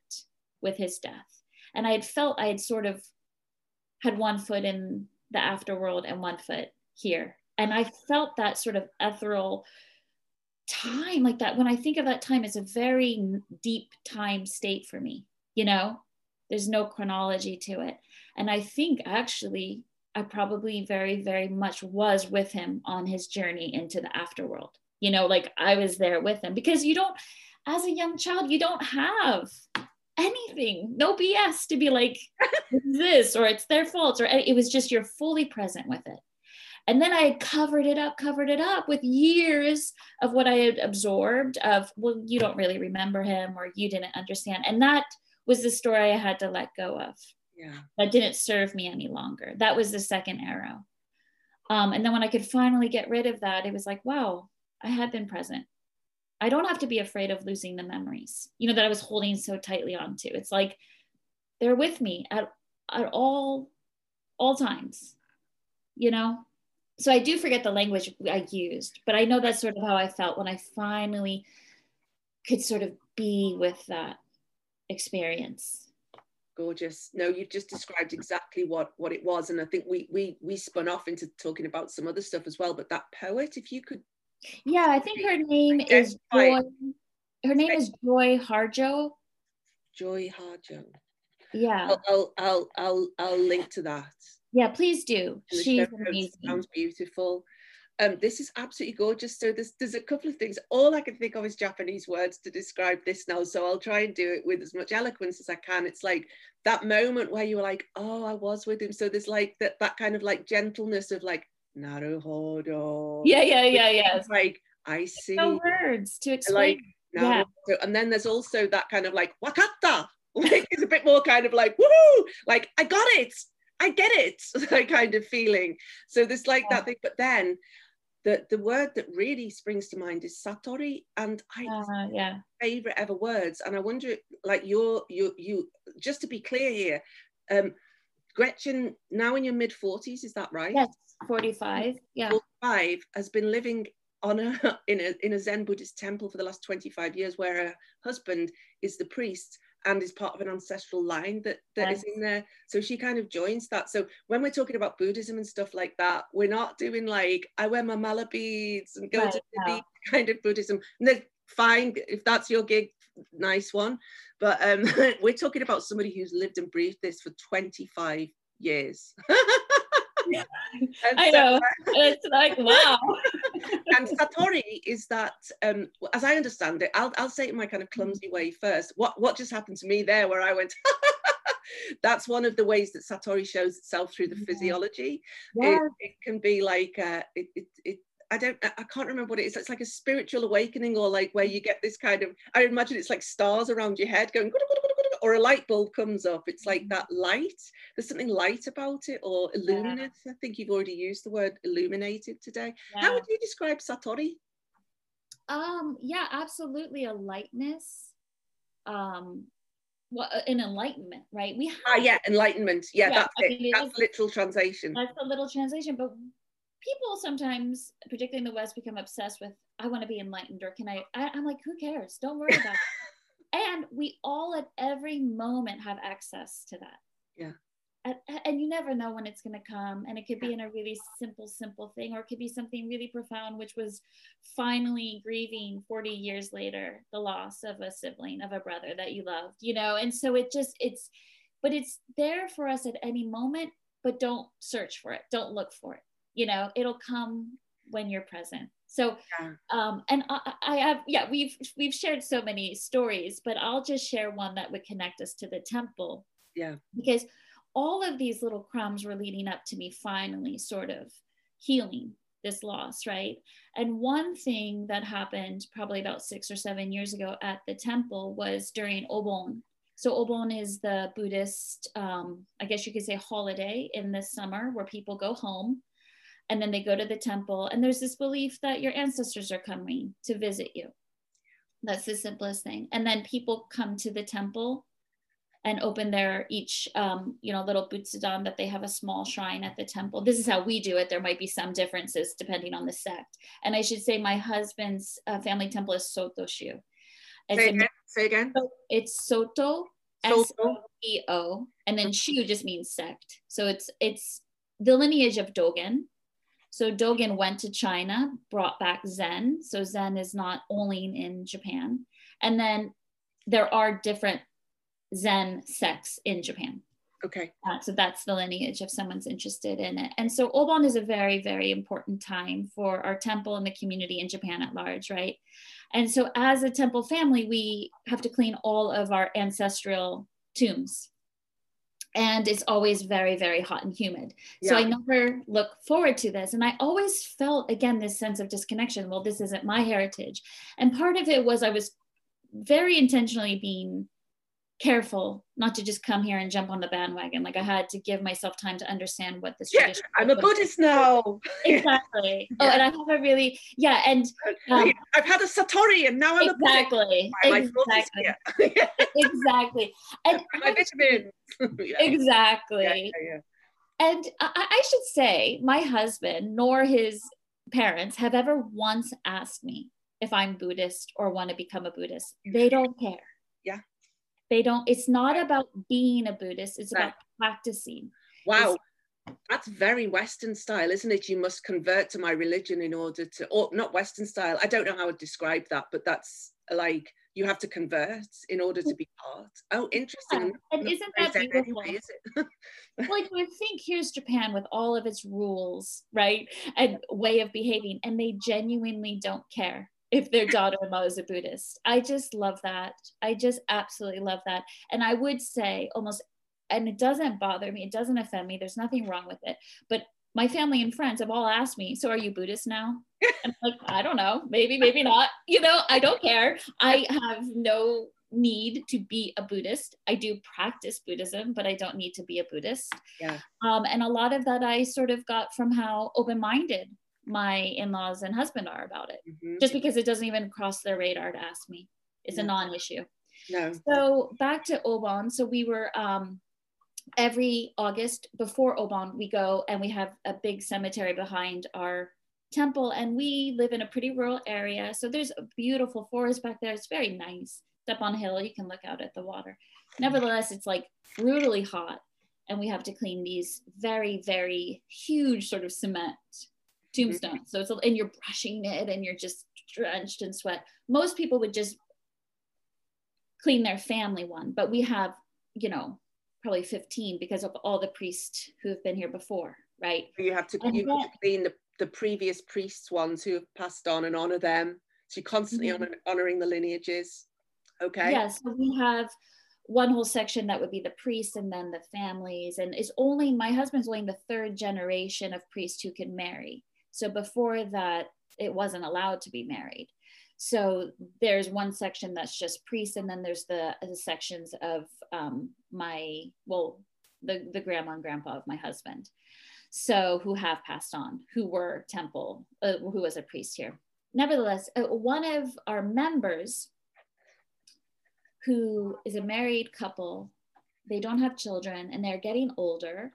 with his death. And i had felt i had sort of had one foot in the afterworld and one foot here. And i felt that sort of ethereal time like that when i think of that time it's a very deep time state for me you know? There's no chronology to it. And i think actually I probably very, very much was with him on his journey into the afterworld. You know, like I was there with him because you don't, as a young child, you don't have anything, no BS to be like this or it's their fault or it was just you're fully present with it. And then I covered it up, covered it up with years of what I had absorbed of, well, you don't really remember him or you didn't understand. And that was the story I had to let go of yeah. that didn't serve me any longer. That was the second arrow. Um, and then when I could finally get rid of that, it was like, wow, I had been present. I don't have to be afraid of losing the memories, you know, that I was holding so tightly onto. It's like they're with me at, at all, all times, you know? So I do forget the language I used, but I know that's sort of how I felt when I finally could sort of be with that experience gorgeous. No you've just described exactly what what it was and i think we we we spun off into talking about some other stuff as well but that poet if you could yeah i think her name is joy her name is joy harjo. Joy harjo. Yeah. I'll, I'll i'll i'll i'll link to that. Yeah please do. She's amazing. sounds beautiful um, this is absolutely gorgeous. So there's there's a couple of things. All I can think of is Japanese words to describe this now. So I'll try and do it with as much eloquence as I can. It's like that moment where you were like, oh, I was with him. So there's like that that kind of like gentleness of like naruhodo. Yeah, yeah, yeah, yeah. It's like I see. No words to explain. Like, yeah. And then there's also that kind of like wakata. Like it's a bit more kind of like woohoo, like I got it. I get it, that kind of feeling. So there's like yeah. that thing, but then the the word that really springs to mind is satori and i uh, yeah. favorite ever words. And i wonder like you're you you just to be clear here um gretchen now in your mid 40s is that right? Yes 45 yeah. 45 has been living on a in a in a Zen Buddhist temple for the last 25 years, where her husband is the priest and is part of an ancestral line that that yes. is in there. So she kind of joins that. So when we're talking about Buddhism and stuff like that, we're not doing like I wear my mala beads and go right, to the beach kind of Buddhism. And then fine if that's your gig, nice one. But um, we're talking about somebody who's lived and breathed this for 25 years. I know. it's like, wow. and Satori is that, um, as I understand it, I'll, I'll say it in my kind of clumsy way first. What, what just happened to me there where I went, that's one of the ways that Satori shows itself through the physiology. Yeah. It, it, can be like, uh, it, it, it I don't, I can't remember what it is. It's like a spiritual awakening, or like where you get this kind of, I imagine it's like stars around your head going, or a light bulb comes up. It's like that light. There's something light about it, or illuminate. Yeah. I think you've already used the word illuminated today. Yeah. How would you describe Satori? Um, yeah, absolutely a lightness. Um, well, uh, an enlightenment, right? We ah, have, ah, yeah, enlightenment. Yeah, yeah that's I mean, it. That's literal translation. That's the little translation, but people sometimes, particularly in the West, become obsessed with, I want to be enlightened, or can I, I am like, who cares? Don't worry about it. And we all at every moment have access to that. Yeah. And, and you never know when it's going to come. And it could be in a really simple, simple thing, or it could be something really profound, which was finally grieving 40 years later the loss of a sibling, of a brother that you loved, you know? And so it just, it's, but it's there for us at any moment, but don't search for it. Don't look for it you know it'll come when you're present so yeah. um and I, I have yeah we've we've shared so many stories but i'll just share one that would connect us to the temple. Yeah. Because all of these little crumbs were leading up to me finally sort of healing this loss right? And one thing that happened probably about six or seven years ago at the temple was during obon. So obon is the buddhist um, i guess you could say holiday in the summer where people go home and then they go to the temple and there's this belief that your ancestors are coming to visit you. That's the simplest thing. And then people come to the temple and open their each um, you know little butsudan that they have a small shrine at the temple. This is how we do it. There might be some differences depending on the sect. And i should say my husband's uh, family temple is soto shu. Say again, say again. it's soto S-O-E-O, and then shu just means sect. So it's it's the lineage of dogen so Dogen went to China, brought back Zen. So Zen is not only in Japan. And then there are different Zen sects in Japan. Okay. Uh, so that's the lineage if someone's interested in it. And so Obon is a very, very important time for our temple and the community in Japan at large, right? And so as a temple family, we have to clean all of our ancestral tombs and it's always very very hot and humid. Yeah. so i never look forward to this and i always felt again this sense of disconnection. Well this isn't my heritage. And part of it was i was very intentionally being careful not to just come here and jump on the bandwagon. Like I had to give myself time to understand what this yeah, tradition. I'm a Buddhist now. Exactly. yeah. Oh, and I have a really yeah, and um, I've had a satori, and now I'm exactly, a Buddhist. Exactly. Yeah. exactly. And my vitamins. exactly. And I, I should say, my husband nor his parents have ever once asked me if I'm Buddhist or want to become a Buddhist. They don't care. They don't it's not about being a buddhist it's right. about practicing wow it's, that's very western style isn't it you must convert to my religion in order to or not western style i don't know how to describe that but that's like you have to convert in order to be part oh interesting yeah. and isn't that beautiful anyway, is it? like you think here's japan with all of its rules right and way of behaving and they genuinely don't care if their daughter-in-law is a Buddhist. I just love that. I just absolutely love that. And I would say almost, and it doesn't bother me, it doesn't offend me, there's nothing wrong with it. But my family and friends have all asked me, so are you Buddhist now? I'm like, I don't know, maybe, maybe not. You know, I don't care. I have no need to be a Buddhist. I do practice Buddhism, but I don't need to be a Buddhist. Yeah. Um, and a lot of that I sort of got from how open-minded my in-laws and husband are about it mm-hmm. just because it doesn't even cross their radar to ask me it's a non-issue no. so back to obon so we were um, every august before obon we go and we have a big cemetery behind our temple and we live in a pretty rural area. So there's a beautiful forest back there. It's very nice. Step on a hill, you can look out at the water. Nevertheless, it's like brutally hot. And we have to clean these very, very huge sort of cement tombstones. So it's, and you're brushing it and you're just drenched in sweat. Most people would just clean their family one, but we have, you know, probably 15 because of all the priests who have been here before, right? You have to, you have to clean the, the previous priests ones who have passed on and honor them. So you're constantly mm-hmm. honor, honoring the lineages. Okay. Yes, yeah, so we have one whole section that would be the priests and then the families. And it's only my husband's only the third generation of priests who can marry. So before that, it wasn't allowed to be married. So there's one section that's just priests, and then there's the, the sections of um, my, well, the, the grandma and grandpa of my husband. So who have passed on, who were temple, uh, who was a priest here. Nevertheless, uh, one of our members who is a married couple, they don't have children and they're getting older.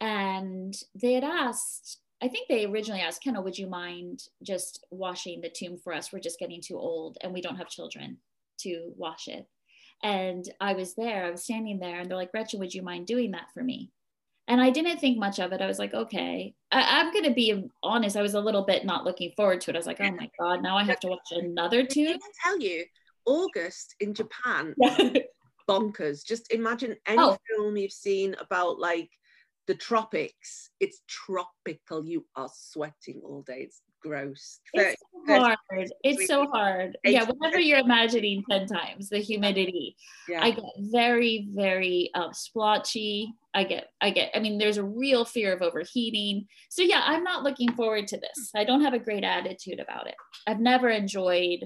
And they had asked I think they originally asked, Kenna, would you mind just washing the tomb for us? We're just getting too old and we don't have children to wash it. And I was there, I was standing there, and they're like, Gretchen, would you mind doing that for me? And I didn't think much of it. I was like, okay. I, am going to be honest. I was a little bit not looking forward to it. I was like, oh my God, now I have to watch another tomb. I tell you, August in Japan, bonkers. Just imagine any oh. film you've seen about like the tropics, it's tropical. You are sweating all day. It's gross. It's so hard. It's so hard. Yeah, whatever you're imagining 10 times the humidity, yeah. I get very, very uh, splotchy. I get, I get, I mean, there's a real fear of overheating. So yeah, I'm not looking forward to this. I don't have a great attitude about it. I've never enjoyed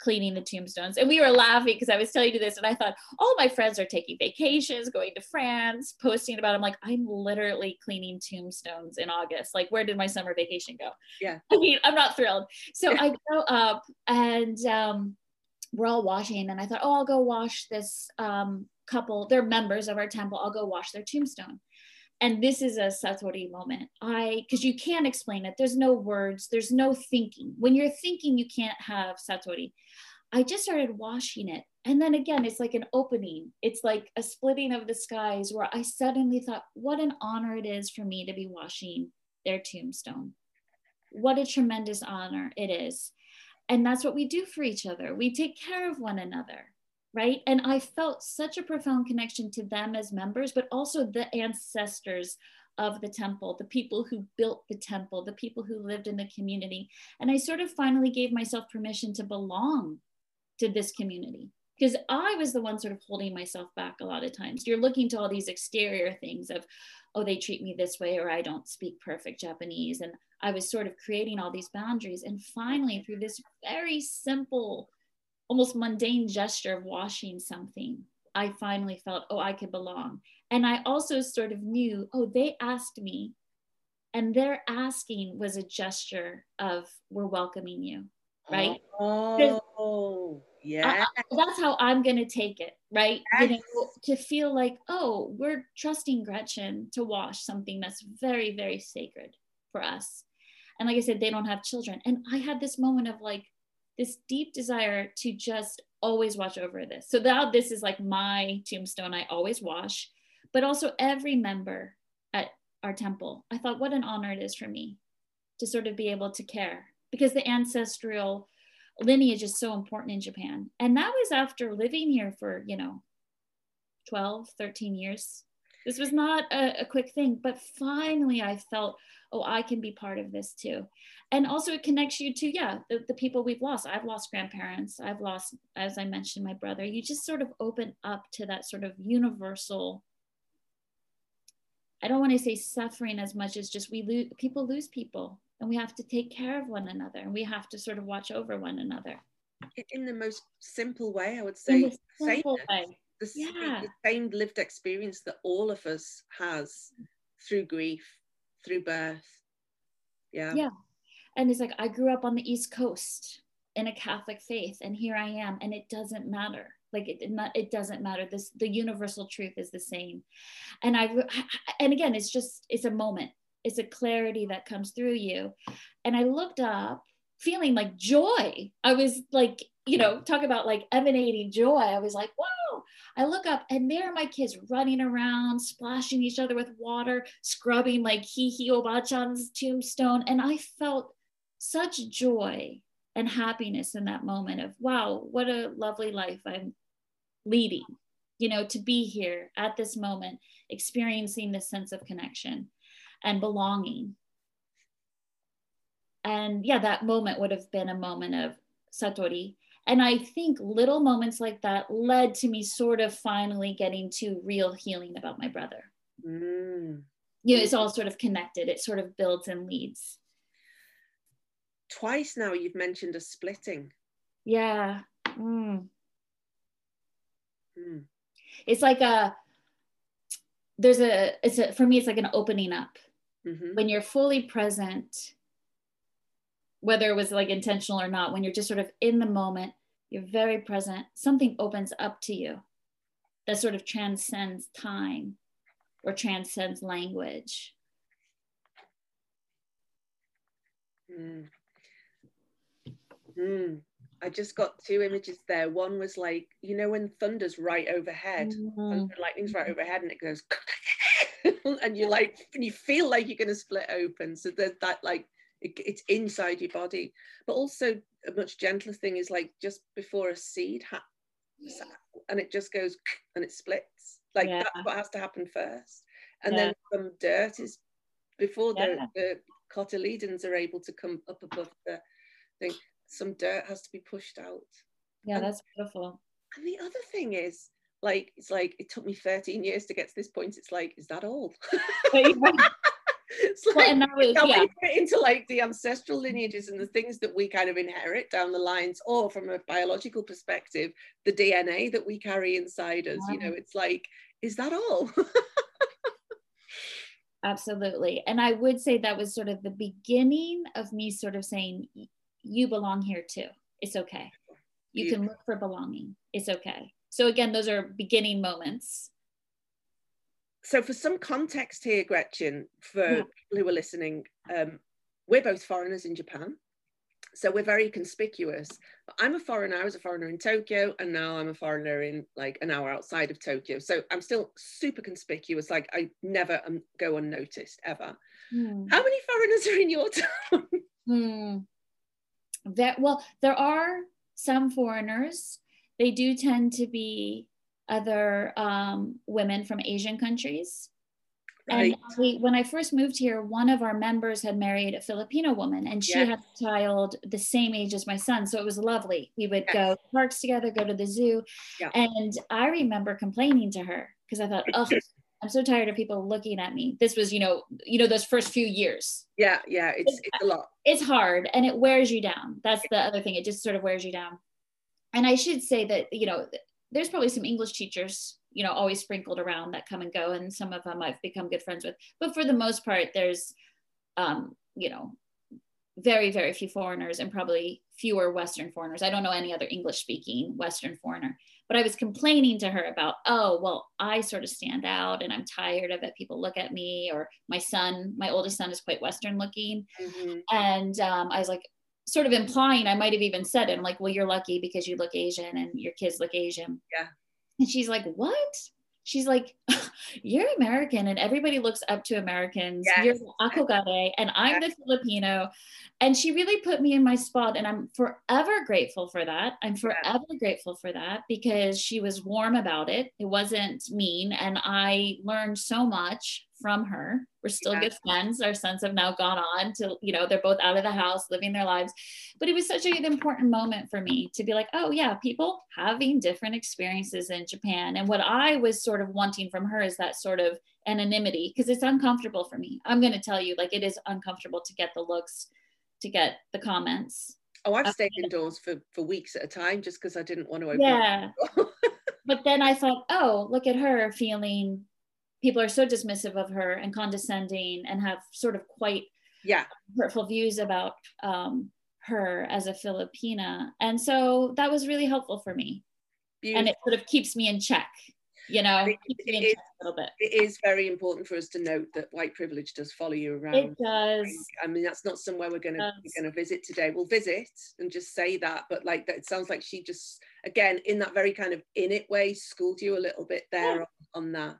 cleaning the tombstones. And we were laughing because I was telling you this, and I thought all my friends are taking vacations, going to France, posting about. It. I'm like, I'm literally cleaning tombstones in August. Like, where did my summer vacation go? Yeah. I mean, I'm not thrilled. So I go up and um, we're all washing, and I thought, oh, I'll go wash this um, couple. They're members of our temple. I'll go wash their tombstone and this is a satori moment. I because you can't explain it. There's no words. There's no thinking. When you're thinking you can't have satori i just started washing it. And then again it's like an opening. It's like a splitting of the skies where i suddenly thought what an honor it is for me to be washing their tombstone. What a tremendous honor it is. And that's what we do for each other. We take care of one another right? And I felt such a profound connection to them as members, but also the ancestors of the temple, the people who built the temple, the people who lived in the community. And I sort of finally gave myself permission to belong to this community because I was the one sort of holding myself back a lot of times. You're looking to all these exterior things of, oh, they treat me this way, or I don't speak perfect Japanese. And I was sort of creating all these boundaries. And finally, through this very simple almost mundane gesture of washing something, I finally felt, oh, I could belong. And I also sort of knew, oh, they asked me. And their asking was a gesture of, we're welcoming you, right? Oh, yeah. that's how I'm going to take it, right? Yes. You know, to feel like, oh, we're trusting Gretchen to wash something that's very, very sacred for us. And like I said, they don't have children. And I had this moment of like, this deep desire to just always watch over this. So now this is like my tombstone. I always wash, but also every member at our temple. I thought, what an honor it is for me to sort of be able to care because the ancestral lineage is so important in Japan. And that was after living here for, you know, 12, 13 years. This was not a, a quick thing, but finally I felt, oh, I can be part of this too. And also it connects you to yeah the, the people we've lost. I've lost grandparents. I've lost as i mentioned my brother. You just sort of open up to that sort of universal i don't want to say suffering as much as just we lose people lose people and we have to take care of one another and we have to sort of watch over one another. In the most simple way i would say the, the, yeah. the same lived experience that all of us has through grief through birth. Yeah. Yeah. And it's like i grew up on the east coast in a catholic faith and here i am and it doesn't matter. Like it, it doesn't matter. This the universal truth is the same. And i and again it's just it's a moment. It's a clarity that comes through you. And i looked up feeling like joy. I was like you know talk about like emanating joy. I was like wow i look up and there are my kids running around splashing each other with water scrubbing like Hihi Obachan's tombstone. And i felt such joy and happiness in that moment of wow what a lovely life i'm leading you know to be here at this moment experiencing this sense of connection and belonging. And yeah that moment would have been a moment of satori and i think little moments like that led to me sort of finally getting to real healing about my brother mm. you know it's all sort of connected it sort of builds and leads twice now you've mentioned a splitting yeah mm. Mm. it's like a there's a it's a for me it's like an opening up mm-hmm. when you're fully present whether it was like intentional or not when you're just sort of in the moment you're very present something opens up to you that sort of transcends time or transcends language mm. Mm. I just got two images there. One was like, you know, when thunder's right overhead, mm-hmm. lightning's right overhead, and it goes, and you like, and you feel like you're going to split open. So there's that like, it, it's inside your body. But also a much gentler thing is like just before a seed, ha- and it just goes and it splits. Like yeah. that's what has to happen first, and yeah. then some dirt is before the, the cotyledons are able to come up above the thing some dirt has to be pushed out. Yeah, and, that's beautiful. And the other thing is, like, it's like it took me 13 years to get to this point. It's like, is that all? it's like, well, and that was, yeah. we into like the ancestral lineages and the things that we kind of inherit down the lines, or from a biological perspective, the DNA that we carry inside us. You know, it's like, is that all? Absolutely. And I would say that was sort of the beginning of me sort of saying, you belong here too. It's okay. You can look for belonging. It's okay. So again, those are beginning moments. So for some context here, Gretchen, for yeah. people who are listening, um, we're both foreigners in Japan. So we're very conspicuous. I'm a foreigner. I was a foreigner in Tokyo, and now I'm a foreigner in like an hour outside of Tokyo. So I'm still super conspicuous. Like I never um, go unnoticed ever. Hmm. How many foreigners are in your town? Hmm that well there are some foreigners they do tend to be other um, women from asian countries right. and we, when i first moved here one of our members had married a filipino woman and she had a child the same age as my son so it was lovely we would yes. go parks together go to the zoo yeah. and i remember complaining to her because i thought oh I'm so tired of people looking at me. This was, you know, you know, those first few years. Yeah, yeah, it's it's, it's a lot. It's hard and it wears you down. That's the other thing. It just sort of wears you down. And I should say that, you know, there's probably some English teachers, you know, always sprinkled around that come and go, and some of them I've become good friends with. But for the most part, there's, um, you know, very, very few foreigners and probably fewer Western foreigners. I don't know any other English speaking Western foreigner. But I was complaining to her about, oh, well, I sort of stand out and I'm tired of it. People look at me, or my son, my oldest son is quite Western looking. Mm-hmm. And um, I was like, sort of implying, I might have even said it. I'm like, well, you're lucky because you look Asian and your kids look Asian. Yeah. And she's like, what? she's like, You're American and everybody looks up to Americans. Yes. You're Akogare and I'm yes. the Filipino. And she really put me in my spot. And I'm forever grateful for that. I'm forever grateful for that because she was warm about it. It wasn't mean. And I learned so much from her. We're still yeah. good friends. Our sons have now gone on to, you know, they're both out of the house, living their lives. But it was such an important moment for me to be like, oh, yeah, people having different experiences in Japan. And what I was sort of wanting from her is that sort of anonymity because it's uncomfortable for me. I'm going to tell you, like, it is uncomfortable to get the looks, to get the comments. Oh, I've um, stayed indoors for, for weeks at a time just because I didn't want to open Yeah. but then I thought, oh, look at her feeling people are so dismissive of her and condescending and have sort of quite yeah hurtful views about um, her as a Filipina. And so that was really helpful for me. Beautiful. And it sort of keeps me in check. you know, It- keeps me in it is- check a little bit. It is very important for us to note that white privilege does follow you around. It does. I mean, that's not somewhere we're gonna we're gonna visit today. We'll visit and just say that, but like that, it sounds like she just again in that very kind of in it way schooled you a little bit there on, on that.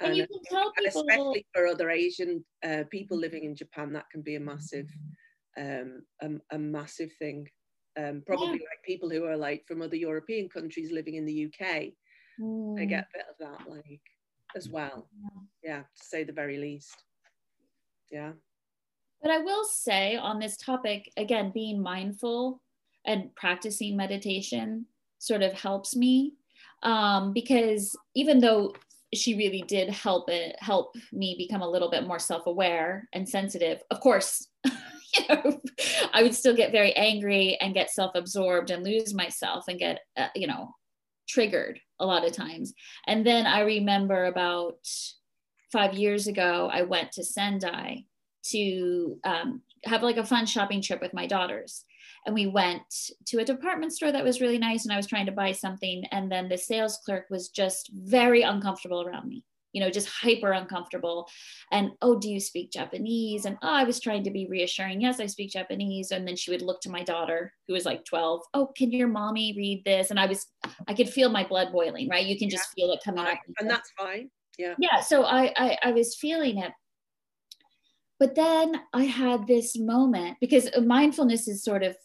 And you uh, can tell people, especially for other Asian uh, people living in Japan, that can be a massive, um, a, a massive thing. Um, probably like people who are like from other European countries living in the UK, they Mm, get a bit of that like as well. Yeah, to say the very least. Yeah. But I will say on this topic, again, being mindful and practicing meditation sort of helps me um, because even though she really did help it help me become a little bit more self-aware and sensitive. Of course you know i would still get very angry and get self-absorbed and lose myself and get uh, you know triggered a lot of times. And then i remember about five years ago i went to sendai to um, have like a fun shopping trip with my daughters and we went to a department store that was really nice and i was trying to buy something and then the sales clerk was just very uncomfortable around me you know just hyper uncomfortable. And oh do you speak japanese? And oh i was trying to be reassuring. Yes i speak japanese. And then she would look to my daughter who was like 12 oh can your mommy read this? And i was i could feel my blood boiling right? You can just feel it coming up And that's fine. Yeah. yeah so I, I i was feeling it. But then i had this moment because mindfulness is sort of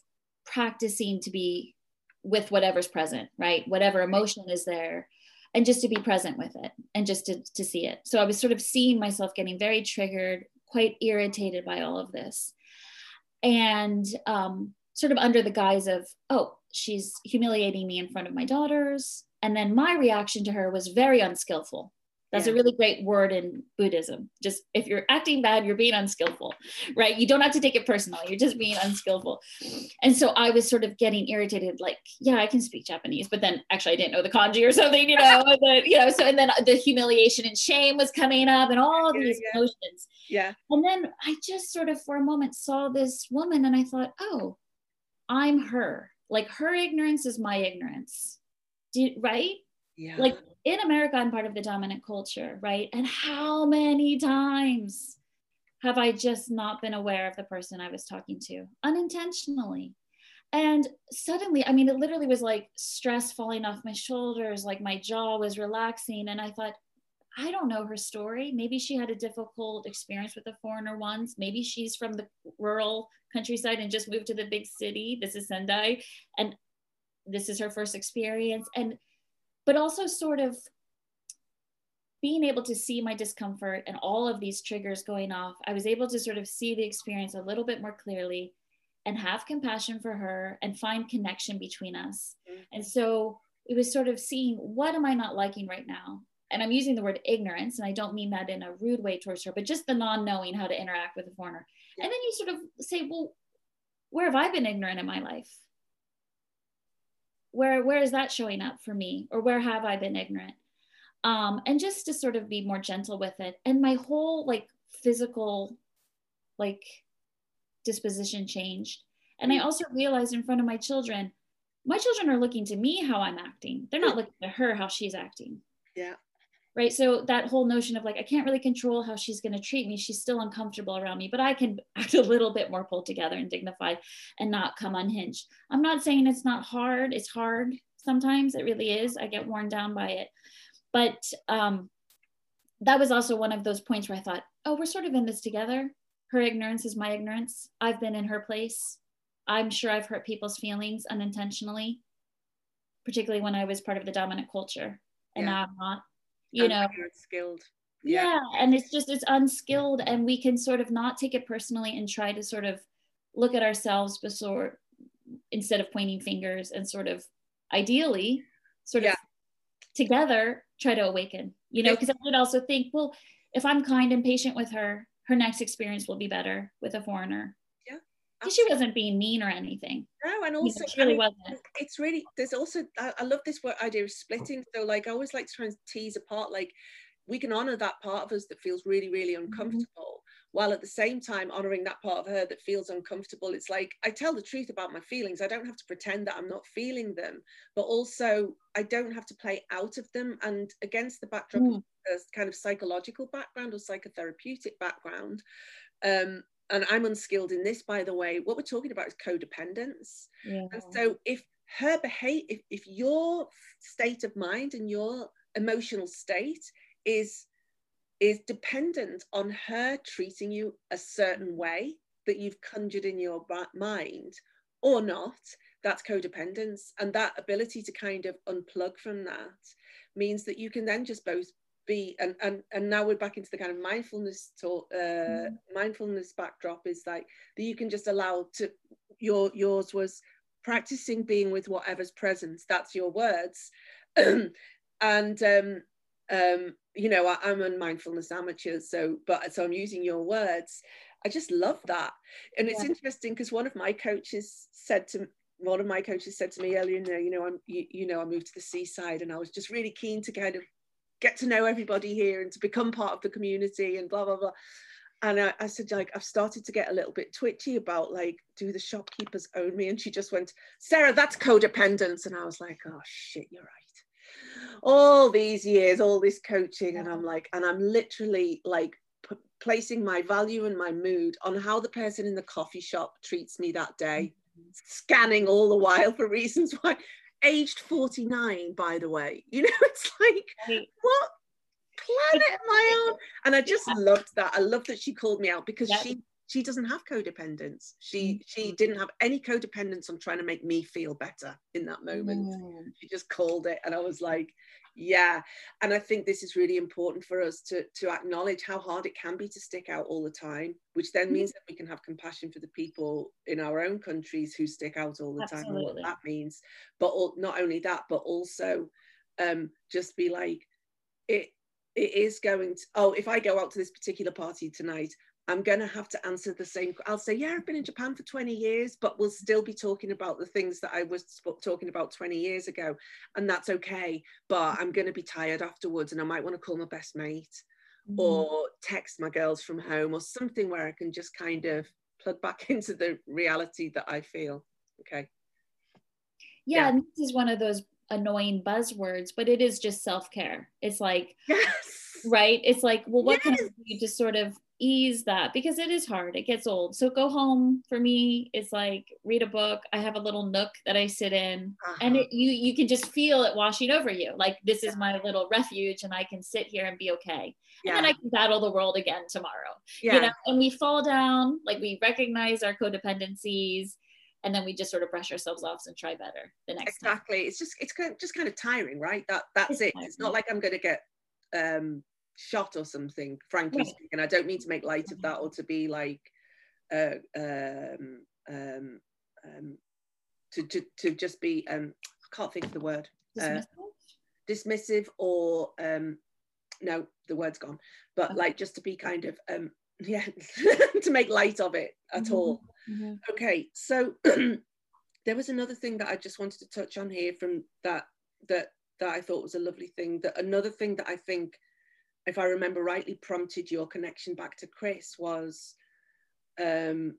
practicing to be with whatever's present right? Whatever emotion is there and just to be present with it and just to, to see it. So i was sort of seeing myself getting very triggered quite irritated by all of this. And um, sort of under the guise of oh she's humiliating me in front of my daughters. And then my reaction to her was very unskillful that's Yeah. a really great word in Buddhism. Just if you're acting bad, you're being unskillful, right? You don't have to take it personally. You're just being unskillful. And so I was sort of getting irritated, like, yeah, I can speak Japanese, but then actually I didn't know the kanji or something, you know, then, you know, so and then the humiliation and shame was coming up and all Yeah, these yeah. emotions. Yeah. And then I just sort of for a moment saw this woman and I thought, oh, I'm her. Like her ignorance is my ignorance. Do, right? Yeah. Like in America, I'm part of the dominant culture, right? And how many times have I just not been aware of the person I was talking to unintentionally? And suddenly, I mean, it literally was like stress falling off my shoulders, like my jaw was relaxing. And I thought, I don't know her story. Maybe she had a difficult experience with a foreigner once. Maybe she's from the rural countryside and just moved to the big city. This is Sendai. And this is her first experience. And but also sort of being able to see my discomfort and all of these triggers going off, I was able to sort of see the experience a little bit more clearly and have compassion for her and find connection between us. Mhm. And so it was sort of seeing what am I not liking right now? And I'm using the word ignorance, and I don't mean that in a rude way towards her, but just the non knowing how to interact with a foreigner. Yeah. And then you sort of say, well, where have I been ignorant in my life? Where, where is that showing up for me? Or where have I been ignorant? um, and just to sort of be more gentle with it and my whole like physical like disposition changed and i also realized in front of my children my children are looking to me how i'm acting they're not looking to her how she's acting Yeah. Right so that whole notion of like i can't really control how she's going to treat me she's still uncomfortable around me but i can act a little bit more pulled together and dignified and not come unhinged i'm not saying it's not hard it's hard sometimes it really is i get worn down by it but um, that was also one of those points where I thought, oh, we're sort of in this together. Her ignorance is my ignorance. I've been in her place. I'm sure I've hurt people's feelings unintentionally, particularly when I was part of the dominant culture, and Yeah. now I'm not. You And know, skilled. yeah. and it's just it's unskilled, and we can sort of not take it personally and try to sort of look at ourselves before instead of pointing fingers and sort of ideally sort Yeah. of together try to awaken you know Yeah. because i would also think well if i'm kind and patient with her her next experience will be better with a foreigner Because she wasn't being mean or anything No, and You know, also she really I mean, it's really there's also I, I love this word idea of splitting. So like I always like to try and tease apart like we can honor that part of us that feels really really mm-hmm. uncomfortable mm-hmm. while at the same time honoring that part of her that feels uncomfortable it's like i tell the truth about my feelings i don't have to pretend that i'm not feeling them but also i don't have to play out of them and against the backdrop mm. of a kind of psychological background or psychotherapeutic background um, and i'm unskilled in this by the way what we're talking about is codependence yeah. and so if her behavior if, if your state of mind and your emotional state is is dependent on her treating you a certain way that you've conjured in your mind or not that's codependence and that ability to kind of unplug from that means that you can then just both be and and, and now we're back into the kind of mindfulness talk uh, mm. mindfulness backdrop is like that you can just allow to your yours was practicing being with whatever's present that's your words and um um you know I, am a mindfulness amateur so but so i'm using your words i just love that and it's yeah. interesting because one of my coaches said to one of my coaches said to me earlier in the you know i'm you, you know i moved to the seaside and i was just really keen to kind of get to know everybody here and to become part of the community and blah blah blah and I, I, said like i've started to get a little bit twitchy about like do the shopkeepers own me and she just went sarah that's codependence and i was like oh shit you're right all these years, all this coaching, and I'm like, and I'm literally like p- placing my value and my mood on how the person in the coffee shop treats me that day, mm-hmm. scanning all the while for reasons why. Aged 49, by the way, you know, it's like, what planet am I on? And I just loved that. I love that she called me out because she she doesn't have codependence she she mm-hmm. didn't have any codependence on trying to make me feel better in that moment mm. she just called it and i was like yeah and i think this is really important for us to to acknowledge how hard it can be to stick out all the time which then means that we can have compassion for the people in our own countries who stick out all the Absolutely. time and what that means but not only that but also um just be like it it is going to oh if i go out to this particular party tonight I'm going to have to answer the same. I'll say, yeah, I've been in Japan for 20 years, but we'll still be talking about the things that I was talking about 20 years ago. And that's okay. But I'm going to be tired afterwards and I might want to call my best mate mm. or text my girls from home or something where I can just kind of plug back into the reality that I feel. Okay. Yeah, yeah. And this is one of those annoying buzzwords, but it is just self care. It's like, yes. right? It's like, well, what yes. can I do to sort of ease that because it is hard it gets old so go home for me it's like read a book i have a little nook that i sit in uh-huh. and it, you you can just feel it washing over you like this is my little refuge and i can sit here and be okay yeah. and then i can battle the world again tomorrow yeah. you know and we fall down like we recognize our codependencies and then we just sort of brush ourselves off and try better the next exactly time. it's just it's kind of, just kind of tiring right that that's it's it tiring. it's not like i'm going to get um shot or something frankly right. speaking i don't mean to make light of that or to be like uh, um, um, um, to, to, to just be um, i can't think of the word dismissive, uh, dismissive or um, no the word's gone but okay. like just to be kind of um, yeah to make light of it at mm-hmm. all mm-hmm. okay so there was another thing that i just wanted to touch on here from that that that i thought was a lovely thing that another thing that i think if I remember rightly, prompted your connection back to Chris was um,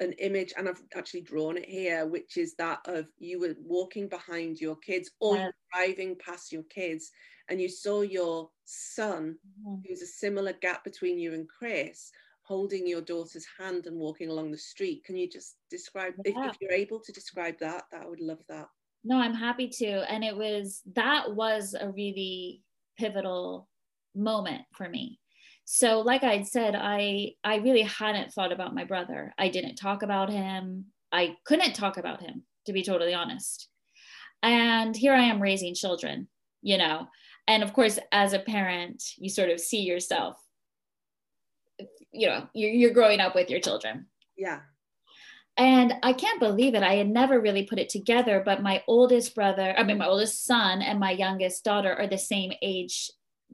an image, and I've actually drawn it here, which is that of you were walking behind your kids or yeah. driving past your kids, and you saw your son, mm-hmm. who's a similar gap between you and Chris, holding your daughter's hand and walking along the street. Can you just describe, yeah. if, if you're able to describe that, that I would love that. No, I'm happy to. And it was, that was a really pivotal moment for me. So like i said i i really hadn't thought about my brother. I didn't talk about him. I couldn't talk about him to be totally honest. And here i am raising children you know? And of course as a parent you sort of see yourself you know you're, you're growing up with your children. Yeah. And I can't believe it. I had never really put it together, but my oldest brother, I mean, my oldest son and my youngest daughter are the same age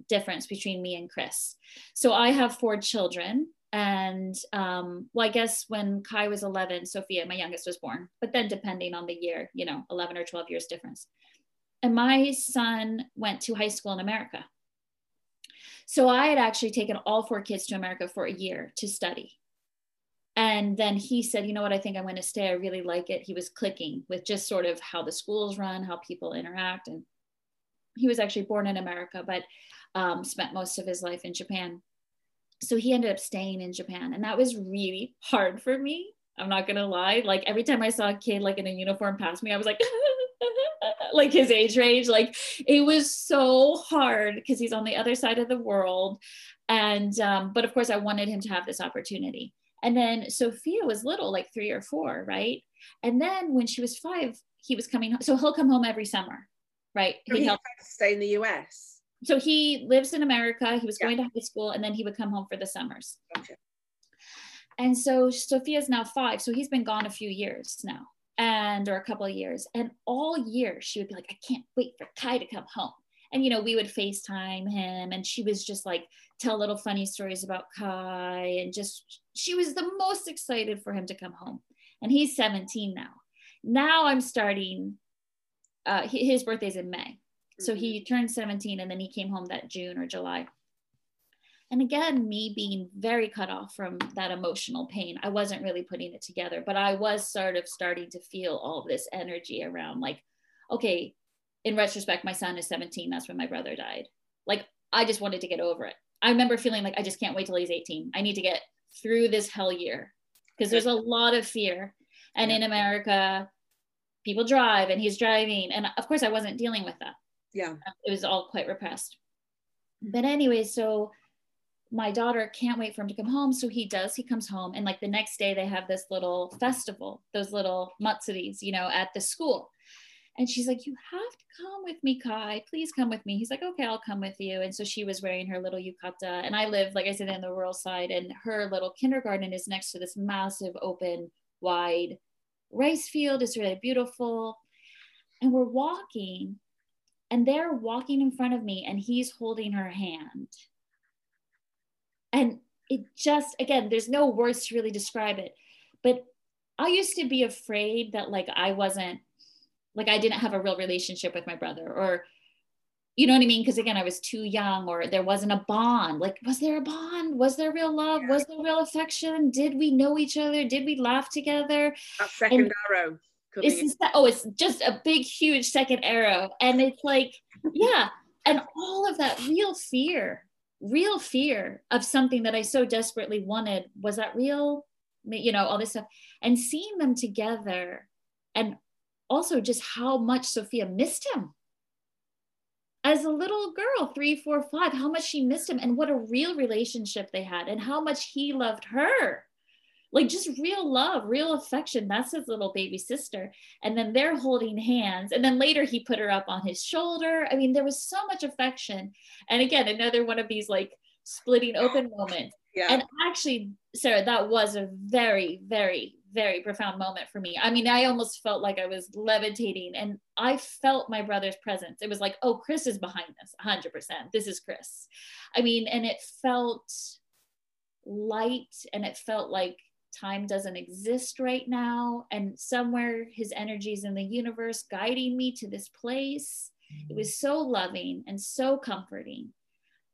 difference between me and Chris. So I have four children. And um, well, I guess when Kai was 11, Sophia, my youngest, was born. But then, depending on the year, you know, 11 or 12 years difference. And my son went to high school in America. So I had actually taken all four kids to America for a year to study. And then he said, you know what, I think I'm going to stay. I really like it. He was clicking with just sort of how the schools run, how people interact. And he was actually born in America, but um, spent most of his life in Japan. So he ended up staying in Japan. And that was really hard for me. I'm not going to lie. Like every time I saw a kid like in a uniform pass me, I was like, like his age range. Like it was so hard because he's on the other side of the world. And, um, but of course, I wanted him to have this opportunity. And then Sophia was little, like three or four, right? And then when she was five, he was coming home. So he'll come home every summer, right? So he help stay in the US. So he lives in America. He was yeah. going to high school and then he would come home for the summers. Gotcha. And so Sophia's now five. So he's been gone a few years now and or a couple of years. And all year she would be like, I can't wait for Kai to come home. And you know, we would FaceTime him and she was just like tell little funny stories about Kai and just she was the most excited for him to come home. And he's 17 now. Now I'm starting uh his birthday's in May. So he mm-hmm. turned 17 and then he came home that June or July. And again, me being very cut off from that emotional pain, I wasn't really putting it together, but I was sort of starting to feel all this energy around like, okay, in retrospect, my son is 17. That's when my brother died. Like, I just wanted to get over it. I remember feeling like I just can't wait till he's 18. I need to get through this hell year because there's a lot of fear. And in America, people drive and he's driving. And of course, I wasn't dealing with that. Yeah. It was all quite repressed. Mm-hmm. But anyway, so my daughter can't wait for him to come home. So he does, he comes home. And like the next day, they have this little festival, those little matsuris, you know, at the school. And she's like, You have to come with me, Kai. Please come with me. He's like, Okay, I'll come with you. And so she was wearing her little yukata. And I live, like I said, in the rural side. And her little kindergarten is next to this massive, open, wide rice field. It's really beautiful. And we're walking, and they're walking in front of me, and he's holding her hand. And it just again there's no words to really describe it but i used to be afraid that like i wasn't like i didn't have a real relationship with my brother or you know what i mean? Because again i was too young or there wasn't a bond. Like was there a bond? Was there real love? Was there real affection? Did we know each other? Did we laugh together? That second and arrow it's oh it's just a big huge second arrow and it's like yeah and all of that real fear real fear of something that I so desperately wanted. Was that real? You know, all this stuff. And seeing them together and also just how much Sophia missed him. As a little girl, three, four, five, how much she missed him and what a real relationship they had and how much he loved her like just real love, real affection. That's his little baby sister. And then they're holding hands. And then later he put her up on his shoulder. I mean, there was so much affection. And again, another one of these like splitting open moments. Yeah. And actually, Sarah, that was a very, very, very profound moment for me. I mean, I almost felt like I was levitating and I felt my brother's presence. It was like, oh, Chris is behind this 100%. This is Chris. I mean, and it felt light and it felt like time doesn't exist right now and somewhere his energies in the universe guiding me to this place. It was so loving and so comforting.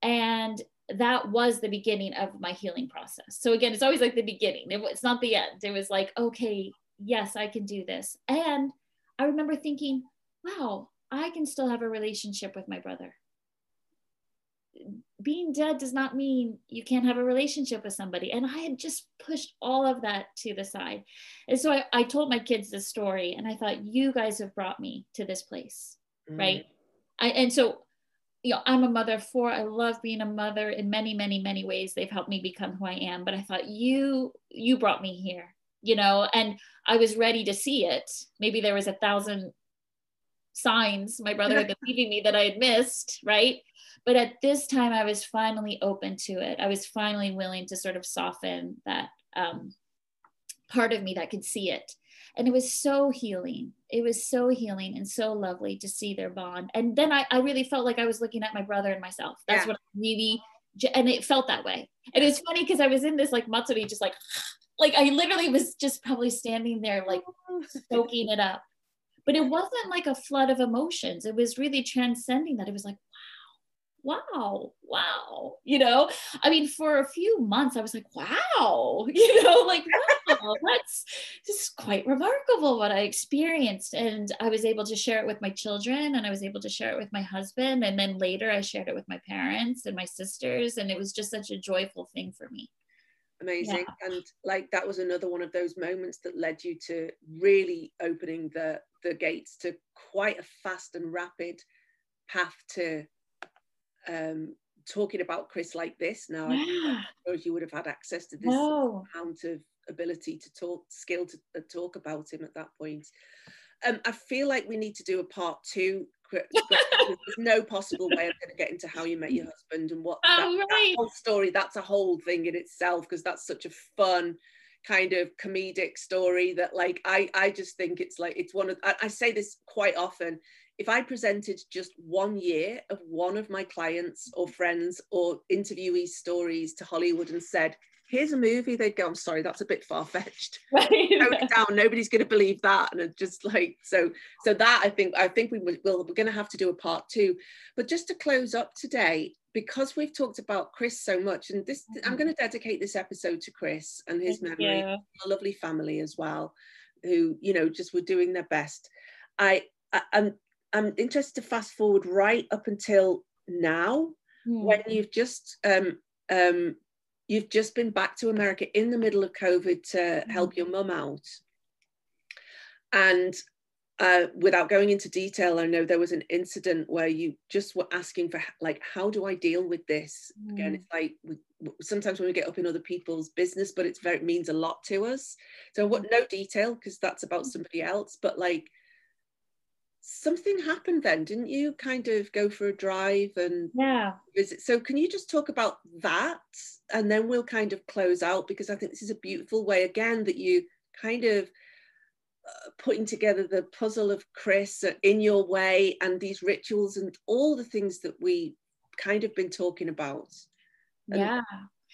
And that was the beginning of my healing process. So again it's always like the beginning. It, it's not the end. It was like okay yes i can do this. And i remember thinking wow i can still have a relationship with my brother being dead does not mean you can't have a relationship with somebody. And I had just pushed all of that to the side. And so I, I told my kids this story and I thought, you guys have brought me to this place. Mm. Right. I, and so, you know, I'm a mother of four. I love being a mother in many, many, many ways. They've helped me become who I am. But I thought you, you brought me here, you know, and I was ready to see it. Maybe there was a thousand signs my brother had been leaving me that I had missed, right? But at this time, I was finally open to it. I was finally willing to sort of soften that um, part of me that could see it. And it was so healing. It was so healing and so lovely to see their bond. And then I, I really felt like I was looking at my brother and myself. That's yeah. what I really, and it felt that way. And it's funny because I was in this like matsuri, just like, like I literally was just probably standing there, like soaking it up. But it wasn't like a flood of emotions. It was really transcending that. It was like, wow, wow. You know, I mean, for a few months, I was like, wow, you know, like, wow, that's just quite remarkable what I experienced. And I was able to share it with my children and I was able to share it with my husband. And then later I shared it with my parents and my sisters. And it was just such a joyful thing for me amazing yeah. and like that was another one of those moments that led you to really opening the the gates to quite a fast and rapid path to um talking about chris like this now yeah. i suppose you would have had access to this no. amount of ability to talk skill to uh, talk about him at that point um, I feel like we need to do a part two there's no possible way I'm going to get into how you met your husband and what oh, that, right. that whole story. That's a whole thing in itself because that's such a fun kind of comedic story that like I I just think it's like it's one of I, I say this quite often. If I presented just one year of one of my clients or friends or interviewee stories to Hollywood and said, here's a movie, they'd go, I'm sorry, that's a bit far fetched. Right. down. Nobody's going to believe that. And it's just like, so, so that I think, I think we will, we're going to have to do a part two. But just to close up today, because we've talked about Chris so much, and this, mm-hmm. I'm going to dedicate this episode to Chris and his Thank memory, you. a lovely family as well, who, you know, just were doing their best. I, I I'm, interested to fast forward right up until now, mm. when you've just um, um, you've just been back to America in the middle of COVID to mm-hmm. help your mum out. And uh, without going into detail, I know there was an incident where you just were asking for, like, how do I deal with this? Mm. Again, it's like we, sometimes when we get up in other people's business, but it's very it means a lot to us. So, what no detail because that's about somebody else, but like something happened then didn't you kind of go for a drive and yeah. visit? So can you just talk about that? And then we'll kind of close out because i think this is a beautiful way again that you kind of uh, putting together the puzzle of chris in your way and these rituals and all the things that we kind of been talking about. And, yeah.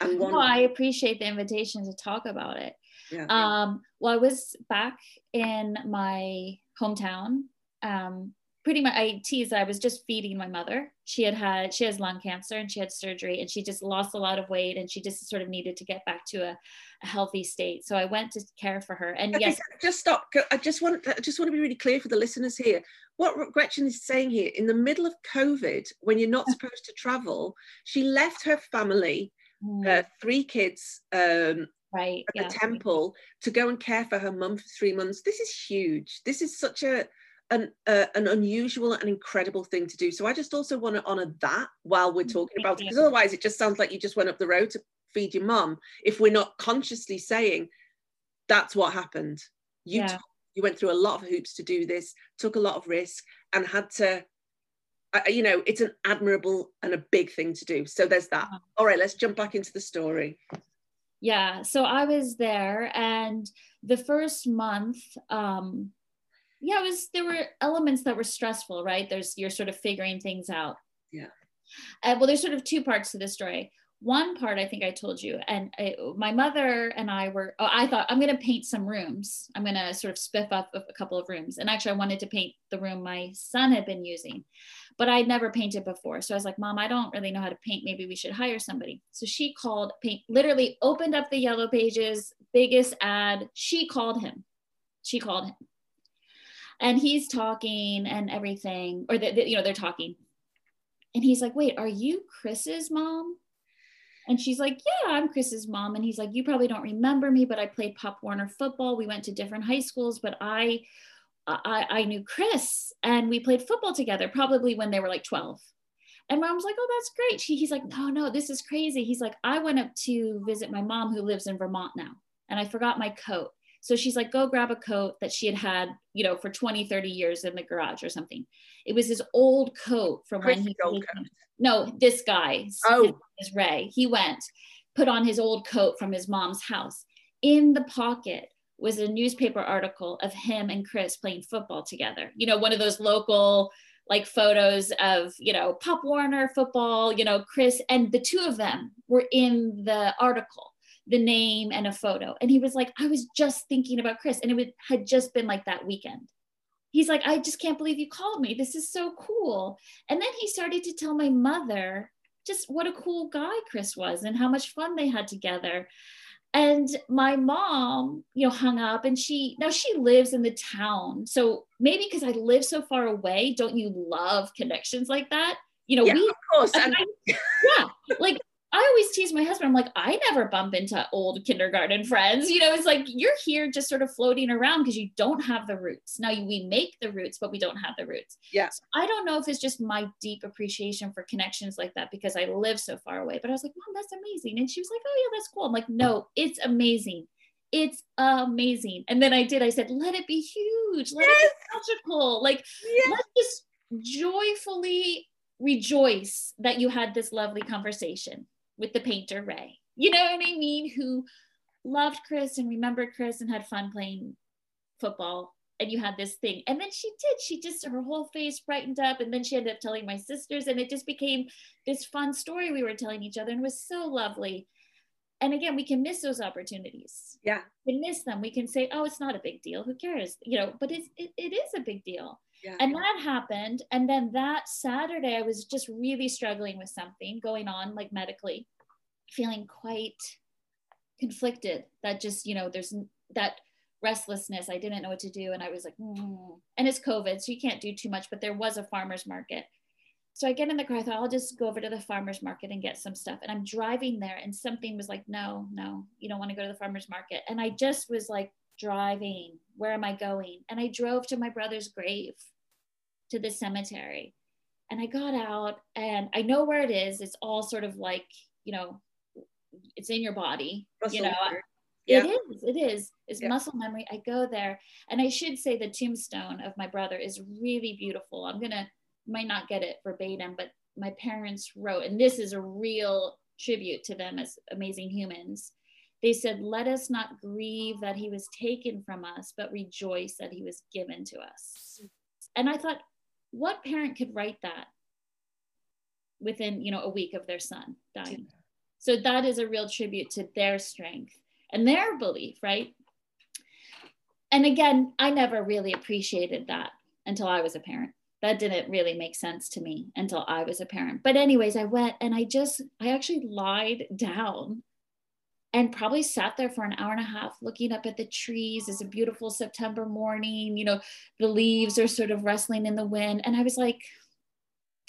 and one, no, i appreciate the invitation to talk about it. Yeah. um well i was back in my hometown um, pretty much I teased I was just feeding my mother. She had had she has lung cancer and she had surgery and she just lost a lot of weight and she just sort of needed to get back to a, a healthy state. So I went to care for her. And yes, just stop. I just want I just want to be really clear for the listeners here. What Gretchen is saying here, in the middle of COVID, when you're not supposed to travel, she left her family, mm. uh, three kids, um, right at yeah. the temple to go and care for her mum for three months. This is huge. This is such a an, uh, an unusual and incredible thing to do. So I just also want to honor that while we're talking about it, because otherwise it just sounds like you just went up the road to feed your mum. If we're not consciously saying that's what happened, you yeah. you went through a lot of hoops to do this, took a lot of risk, and had to. Uh, you know, it's an admirable and a big thing to do. So there's that. All right, let's jump back into the story. Yeah, so I was there, and the first month, um, yeah, it was there were elements that were stressful, right? There's you're sort of figuring things out. Yeah. Uh, well, there's sort of two parts to the story. One part I think I told you, and I, my mother and I were. Oh, I thought I'm going to paint some rooms. I'm going to sort of spiff up a couple of rooms. And actually, I wanted to paint the room my son had been using, but I'd never painted before. So I was like, Mom, I don't really know how to paint. Maybe we should hire somebody. So she called paint. Literally opened up the yellow pages, biggest ad. She called him. She called him and he's talking and everything or you know they're talking and he's like wait are you chris's mom and she's like yeah i'm chris's mom and he's like you probably don't remember me but i played pop warner football we went to different high schools but i I, I knew Chris and we played football together probably when they were like 12. And mom's like, oh, that's great. He, he's like, no, no, this is crazy. He's like, I went up to visit my mom who lives in Vermont now and I forgot my coat. So she's like, go grab a coat that she had had, you know, for 20, 30 years in the garage or something. It was his old coat from Chris when he, coat. no, this guy, oh, is Ray. He went, put on his old coat from his mom's house. In the pocket was a newspaper article of him and Chris playing football together. You know, one of those local like photos of, you know, Pop Warner football, you know, Chris and the two of them were in the article the name and a photo. And he was like, I was just thinking about Chris. And it would, had just been like that weekend. he's like, I just can't believe you called me. This is so cool. And then he started to tell my mother just what a cool guy Chris was and how much fun they had together. And my mom, you know, hung up and she now she lives in the town. So maybe because I live so far away, don't you love connections like that? You know, yeah, we of course. I, yeah, like I always tease my husband. I'm like, I never bump into old kindergarten friends. You know, it's like you're here just sort of floating around because you don't have the roots. Now we make the roots, but we don't have the roots. Yeah. So I don't know if it's just my deep appreciation for connections like that because I live so far away. But I was like, Mom, that's amazing. And she was like, Oh, yeah, that's cool. I'm like, No, it's amazing. It's amazing. And then I did, I said, Let it be huge. Let yes. it be magical. Like, yes. let's just joyfully rejoice that you had this lovely conversation with the painter Ray. You know what I mean? Who loved Chris and remembered Chris and had fun playing football. And you had this thing. And then she did. She just, her whole face brightened up. And then she ended up telling my sisters. And it just became this fun story we were telling each other. And was so lovely. And again, we can miss those opportunities. Yeah. We miss them. We can say, oh, it's not a big deal. Who cares? You know, but it's, it, it is a big deal. Yeah. And that happened. And then that Saturday, I was just really struggling with something going on, like medically, feeling quite conflicted that just, you know, there's that restlessness. I didn't know what to do. And I was like, mm. and it's COVID, so you can't do too much, but there was a farmer's market. So I get in the car, I thought I'll just go over to the farmer's market and get some stuff. And I'm driving there, and something was like, no, no, you don't want to go to the farmer's market. And I just was like, driving, where am I going? And I drove to my brother's grave to the cemetery. And I got out and I know where it is. It's all sort of like, you know, it's in your body. Muscle you know, memory. it yeah. is, it is. It's yeah. muscle memory. I go there. And I should say the tombstone of my brother is really beautiful. I'm gonna might not get it verbatim, but my parents wrote, and this is a real tribute to them as amazing humans. They said, Let us not grieve that he was taken from us, but rejoice that he was given to us. And I thought, what parent could write that within you know a week of their son dying? So that is a real tribute to their strength and their belief right? And again i never really appreciated that until i was a parent. That didn't really make sense to me until i was a parent. But anyways i went and i just i actually lied down and probably sat there for an hour and a half looking up at the trees. It's a beautiful September morning. You know, the leaves are sort of rustling in the wind. And I was like,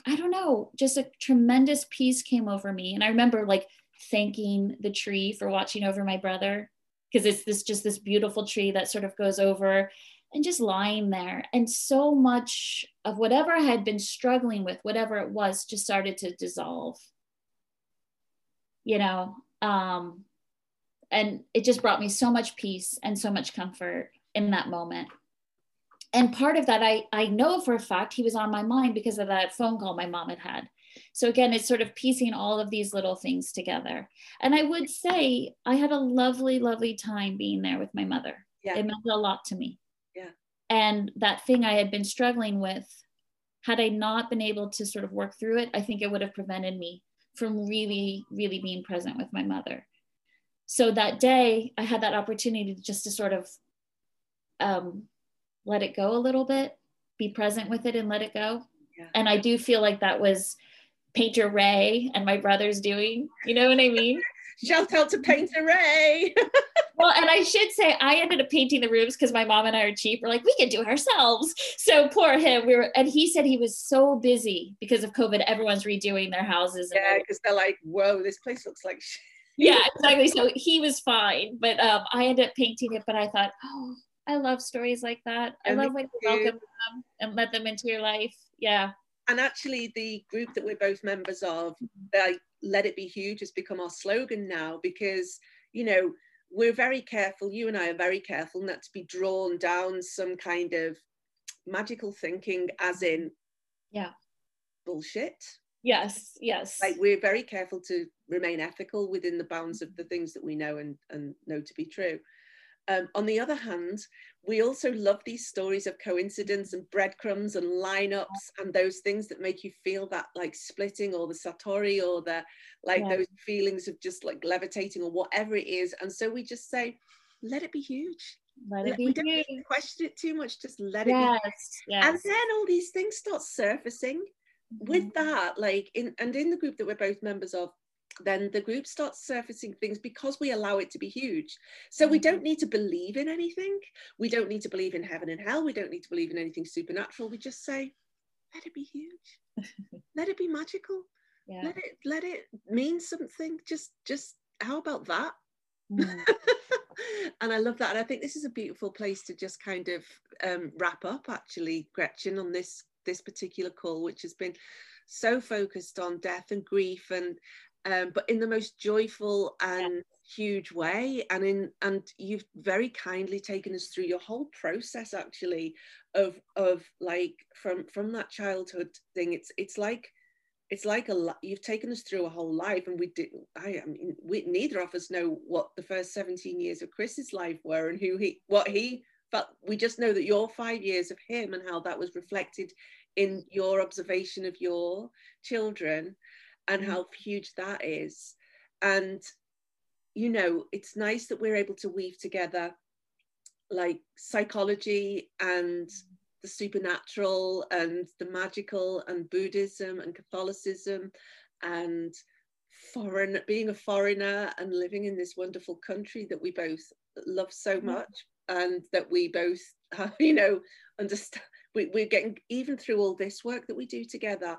I don't know, just a tremendous peace came over me. And I remember like thanking the tree for watching over my brother because it's this just this beautiful tree that sort of goes over and just lying there. And so much of whatever I had been struggling with, whatever it was, just started to dissolve. You know, um, and it just brought me so much peace and so much comfort in that moment. And part of that i i know for a fact he was on my mind because of that phone call my mom had had. So again it's sort of piecing all of these little things together. And i would say i had a lovely lovely time being there with my mother. Yeah. it meant a lot to me. Yeah. And that thing i had been struggling with had i not been able to sort of work through it i think it would have prevented me from really really being present with my mother so that day i had that opportunity just to sort of um, let it go a little bit be present with it and let it go. Yeah. and i do feel like that was painter ray and my brother's doing you know what i mean? Shout out to painter ray. Well and i should say i ended up painting the rooms because my mom and i are cheap. We're like we can do it ourselves. So poor him. We were and he said he was so busy because of covid everyone's redoing their houses yeah because they're like whoa this place looks like shit yeah, exactly. So he was fine, but um, I ended up painting it. But I thought, oh, I love stories like that. I love when you welcome them and let them into your life. Yeah. And actually, the group that we're both members of, they "Let It Be Huge" has become our slogan now because you know we're very careful. You and I are very careful not to be drawn down some kind of magical thinking, as in, yeah, bullshit Yes, yes. Like we're very careful to remain ethical within the bounds of the things that we know and, and know to be true. Um, on the other hand, we also love these stories of coincidence and breadcrumbs and lineups and those things that make you feel that like splitting or the satori or the like yeah. those feelings of just like levitating or whatever it is. And so we just say, let it be huge. let it we be don't need question it too much just let it Yes, be yes. and then all these things start surfacing. With that like in and in the group that we're both members of then the group starts surfacing things because we allow it to be huge. So we Mhm. don't need to believe in anything. We don't need to believe in heaven and hell. We don't need to believe in anything supernatural. We just say let it be huge. Let it be magical. Yeah. let it let it mean something. Just just how about that? Mm. and I love that. And I think this is a beautiful place to just kind of um, wrap up, actually, Gretchen, on this this particular call, which has been so focused on death and grief, and um, but in the most joyful and huge way. And in and you've very kindly taken us through your whole process, actually, of of like from from that childhood thing. It's it's like it's like a you've taken us through a whole life and we did I, I mean we neither of us know what the first 17 years of chris's life were and who he what he felt we just know that your five years of him and how that was reflected in your observation of your children and Mhm. how huge that is. And you know it's nice that we're able to weave together like psychology and the supernatural and the magical and Buddhism and Catholicism and foreign being a foreigner and living in this wonderful country that we both love so much and that we both you know understand we, we're getting even through all this work that we do together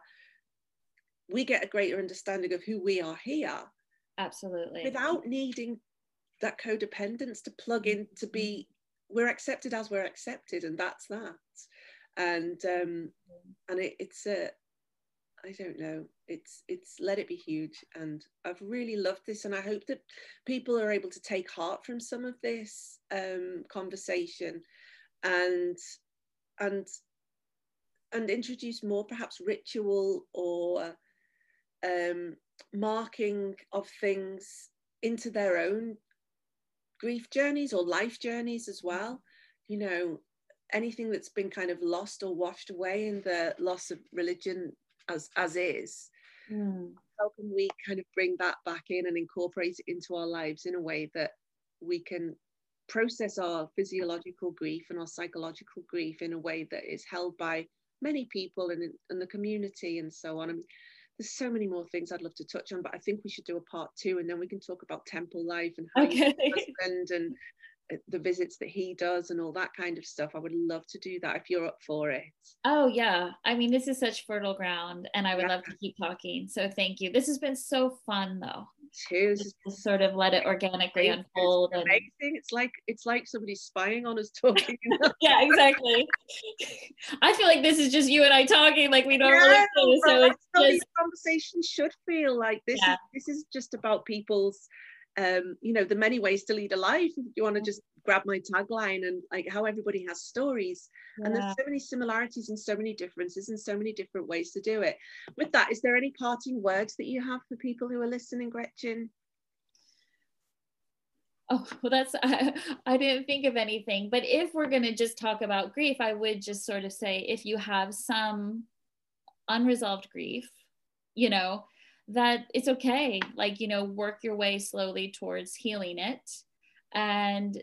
we get a greater understanding of who we are here. Absolutely. without needing that codependence to plug in to be we're accepted as we're accepted and that's that. And um and it, it's a i don't know it's it's let it be huge. And i've really loved this and i hope that people are able to take heart from some of this um conversation and and and introduce more perhaps ritual or um marking of things into their own grief journeys or life journeys as well. You know anything that's been kind of lost or washed away in the loss of religion as as is Mm. how can we kind of bring that back in and incorporate it into our lives in a way that we can process our physiological grief and our psychological grief in a way that is held by many people and in, in the community and so on. I mean, there's so many more things I'd love to touch on, but I think we should do a part two and then we can talk about temple life and how Okay. husband and Uh, the visits that he does and all that kind of stuff. I would love to do that if you're up for it. Oh yeah. I mean, this is such fertile ground and I would Yeah. love to keep talking. So thank you. This has been so fun though. Too. Just to sort of let it organically amazing. unfold. It's And, amazing. It's like it's like somebody's spying on us talking. yeah, exactly. I feel like this is just you and I talking like we normally Yeah, do. So it's just these conversations should feel like this Yeah. is this is just about people's um you know the many ways to lead a life. If you want to just grab my tagline and like how everybody has stories. And there's so many similarities and so many differences and so many different ways to do it. With that is there any parting words that you have for people who are listening gretchen? Oh, well, that's, I, I didn't think of anything. But if we're going to just talk about grief, I would just sort of say if you have some unresolved grief, you know, that it's okay. Like, you know, work your way slowly towards healing it. And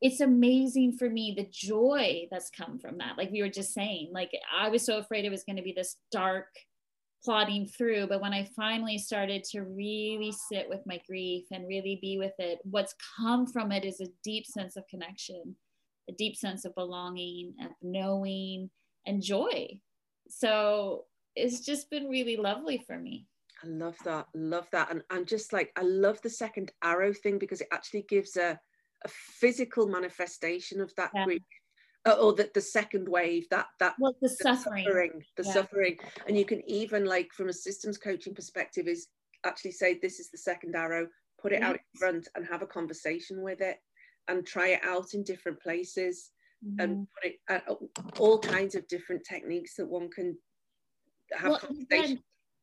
it's amazing for me the joy that's come from that. Like we were just saying, like I was so afraid it was going to be this dark, plodding through. But when I finally started to really sit with my grief and really be with it, what's come from it is a deep sense of connection, a deep sense of belonging and knowing and joy. So it's just been really lovely for me. I love that. Love that. And I'm just like, I love the second arrow thing because it actually gives a, a physical manifestation of that Yeah. grief. Uh, or the, the second wave, that that Well, the the suffering. the Yeah. suffering. And you can even like from a systems coaching perspective is actually say this is the second arrow, put it out in front and have a conversation with it and try it out in different places and Mhm. put it uh, all kinds of different techniques that one can have Well, conversation. then-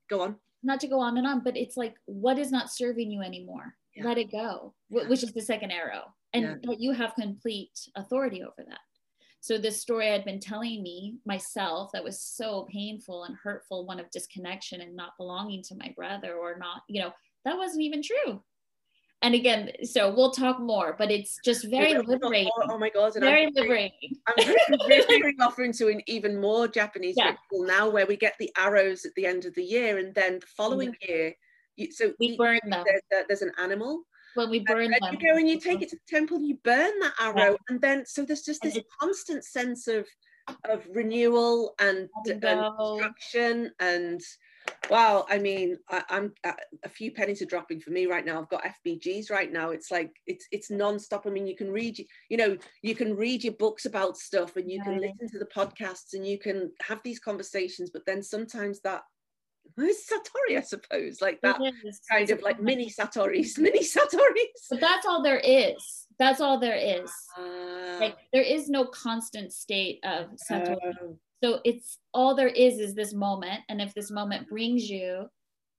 Go on. Not to go on and on, but it's like, what is not serving you anymore? Yeah. Let it go, Yeah. which is the second arrow. And Yeah. that you have complete authority over that. So this story I had been telling me myself that was so painful and hurtful, one of disconnection and not belonging to my brother or not, you know, that wasn't even true. And again, so we'll talk more, but it's just very liberating. Oh, oh, my god! And very I'm liberating. I'm really off into an even more Japanese yeah. ritual now, where we get the arrows at the end of the year, and then the following mm-hmm. year, you, so we burn them. There's, there's an animal. When we burn them, you go and you take it to the temple, you burn that arrow, yeah. and then so there's just this constant sense of of renewal and, and destruction and wow i mean I, am uh, a few pennies are dropping for me right now. I've got fbgs right now. It's like it's it's non-stop. I mean you can read you know you can read your books about stuff and you can listen to the podcasts and you can have these conversations but then sometimes that it's satori i suppose like that kind of like mini satoris mini satoris. But that's all there is. That's all there is. Uh, like there is no constant state of satori. Uh, so it's all there is is this moment. And if this moment brings you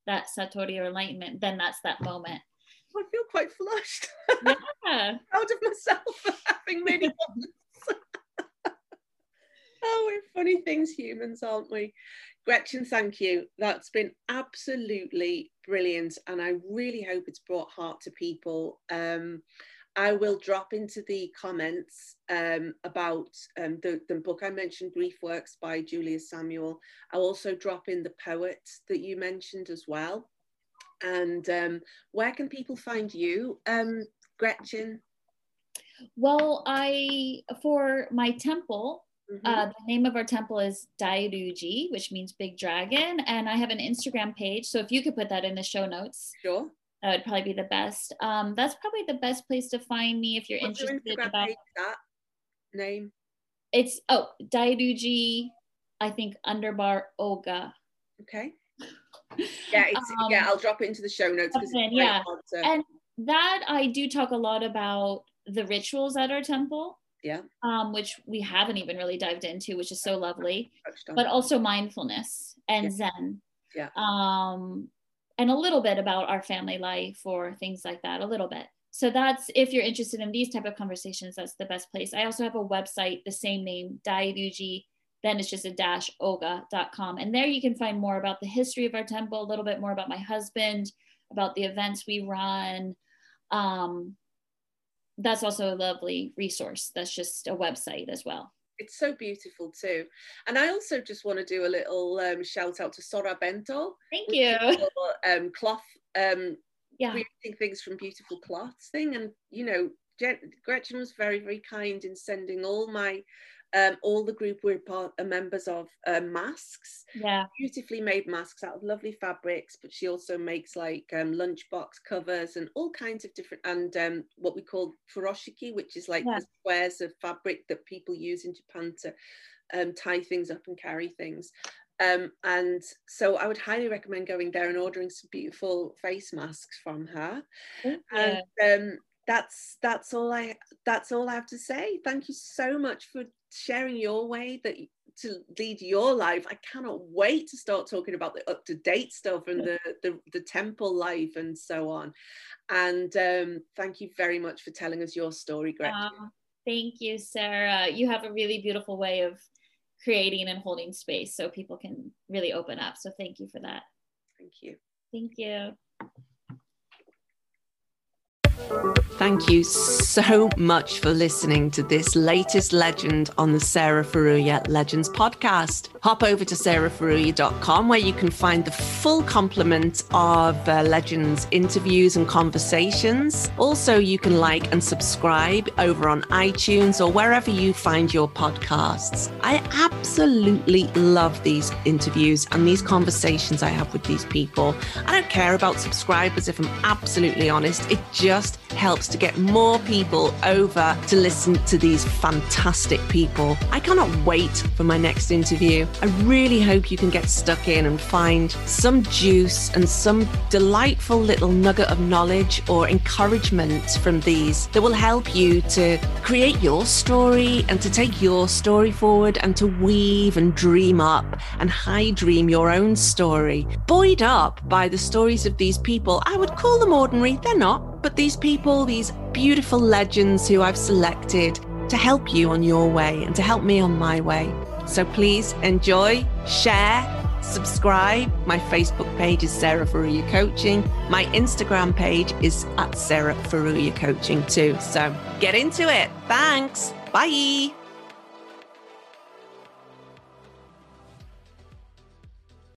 that Satori or enlightenment, then that's that moment. I feel quite flushed. Yeah. Proud of myself for having many moments. oh, we're funny things, humans, aren't we? Gretchen, thank you. That's been absolutely brilliant. And I really hope it's brought heart to people. Um, I will drop into the comments um, about um, the, the book I mentioned, Grief Works by Julia Samuel. I'll also drop in the poet that you mentioned as well. And um, where can people find you, um, Gretchen? Well, I, for my temple, Mm-hmm. Uh, the name of our temple is Dairyuji, which means big dragon. And I have an Instagram page. So if you could put that in the show notes. Sure that would probably be the best. Um, that's probably the best place to find me if you're What's interested about that name. It's oh Dairyuji, I think underbar Oga. Okay. Yeah, um, yeah. I'll drop it into the show notes. yeah, and that I do talk a lot about the rituals at our temple. Yeah. Um, which we haven't even really dived into, which is so lovely. But also mindfulness and yeah. Zen. Yeah. Um, and a little bit about our family life or things like that, a little bit. So that's if you're interested in these type of conversations, that's the best place. I also have a website, the same name, Dairyuji, then it's just a dash oga.com. And there you can find more about the history of our temple, a little bit more about my husband, about the events we run. Um, that's also a lovely resource. That's just a website as well it's so beautiful too. And I also just want to do a little um, shout out to Sora Bento. Thank you. um, cloth, um, yeah. creating things from beautiful cloths thing. And, you know, Gretchen was very, very kind in sending all my um, all the group we're part are members of uh, masks. Yeah. Beautifully made masks out of lovely fabrics, but she also makes like um, lunchbox covers and all kinds of different and um, what we call furoshiki, which is like yeah. the squares of fabric that people use in Japan to um, tie things up and carry things. Um, and so I would highly recommend going there and ordering some beautiful face masks from her. And um, that's that's all I that's all I have to say. Thank you so much for sharing your way that to lead your life. I cannot wait to start talking about the up to date stuff and the, the, the temple life and so on. And um, thank you very much for telling us your story, Gretchen. Uh, thank you, Sarah. You have a really beautiful way of creating and holding space so people can really open up. So thank you for that. Thank you. Thank you. Thank you so much for listening to this latest legend on the Sarah Furuya Legends podcast. Hop over to sarahfuruya.com where you can find the full complement of uh, Legends interviews and conversations. Also, you can like and subscribe over on iTunes or wherever you find your podcasts. I absolutely love these interviews and these conversations I have with these people. I don't care about subscribers if I'm absolutely honest. It just helps to get more people over to listen to these fantastic people. I cannot wait for my next interview. I really hope you can get stuck in and find some juice and some delightful little nugget of knowledge or encouragement from these that will help you to create your story and to take your story forward and to weave and dream up and high dream your own story. Buoyed up by the stories of these people, I would call them ordinary. They're not, but these people, these beautiful legends who I've selected to help you on your way and to help me on my way. So please enjoy, share, subscribe. My Facebook page is Sarah Furuya Coaching. My Instagram page is at Sarah Furuya Coaching too. So get into it. Thanks. Bye.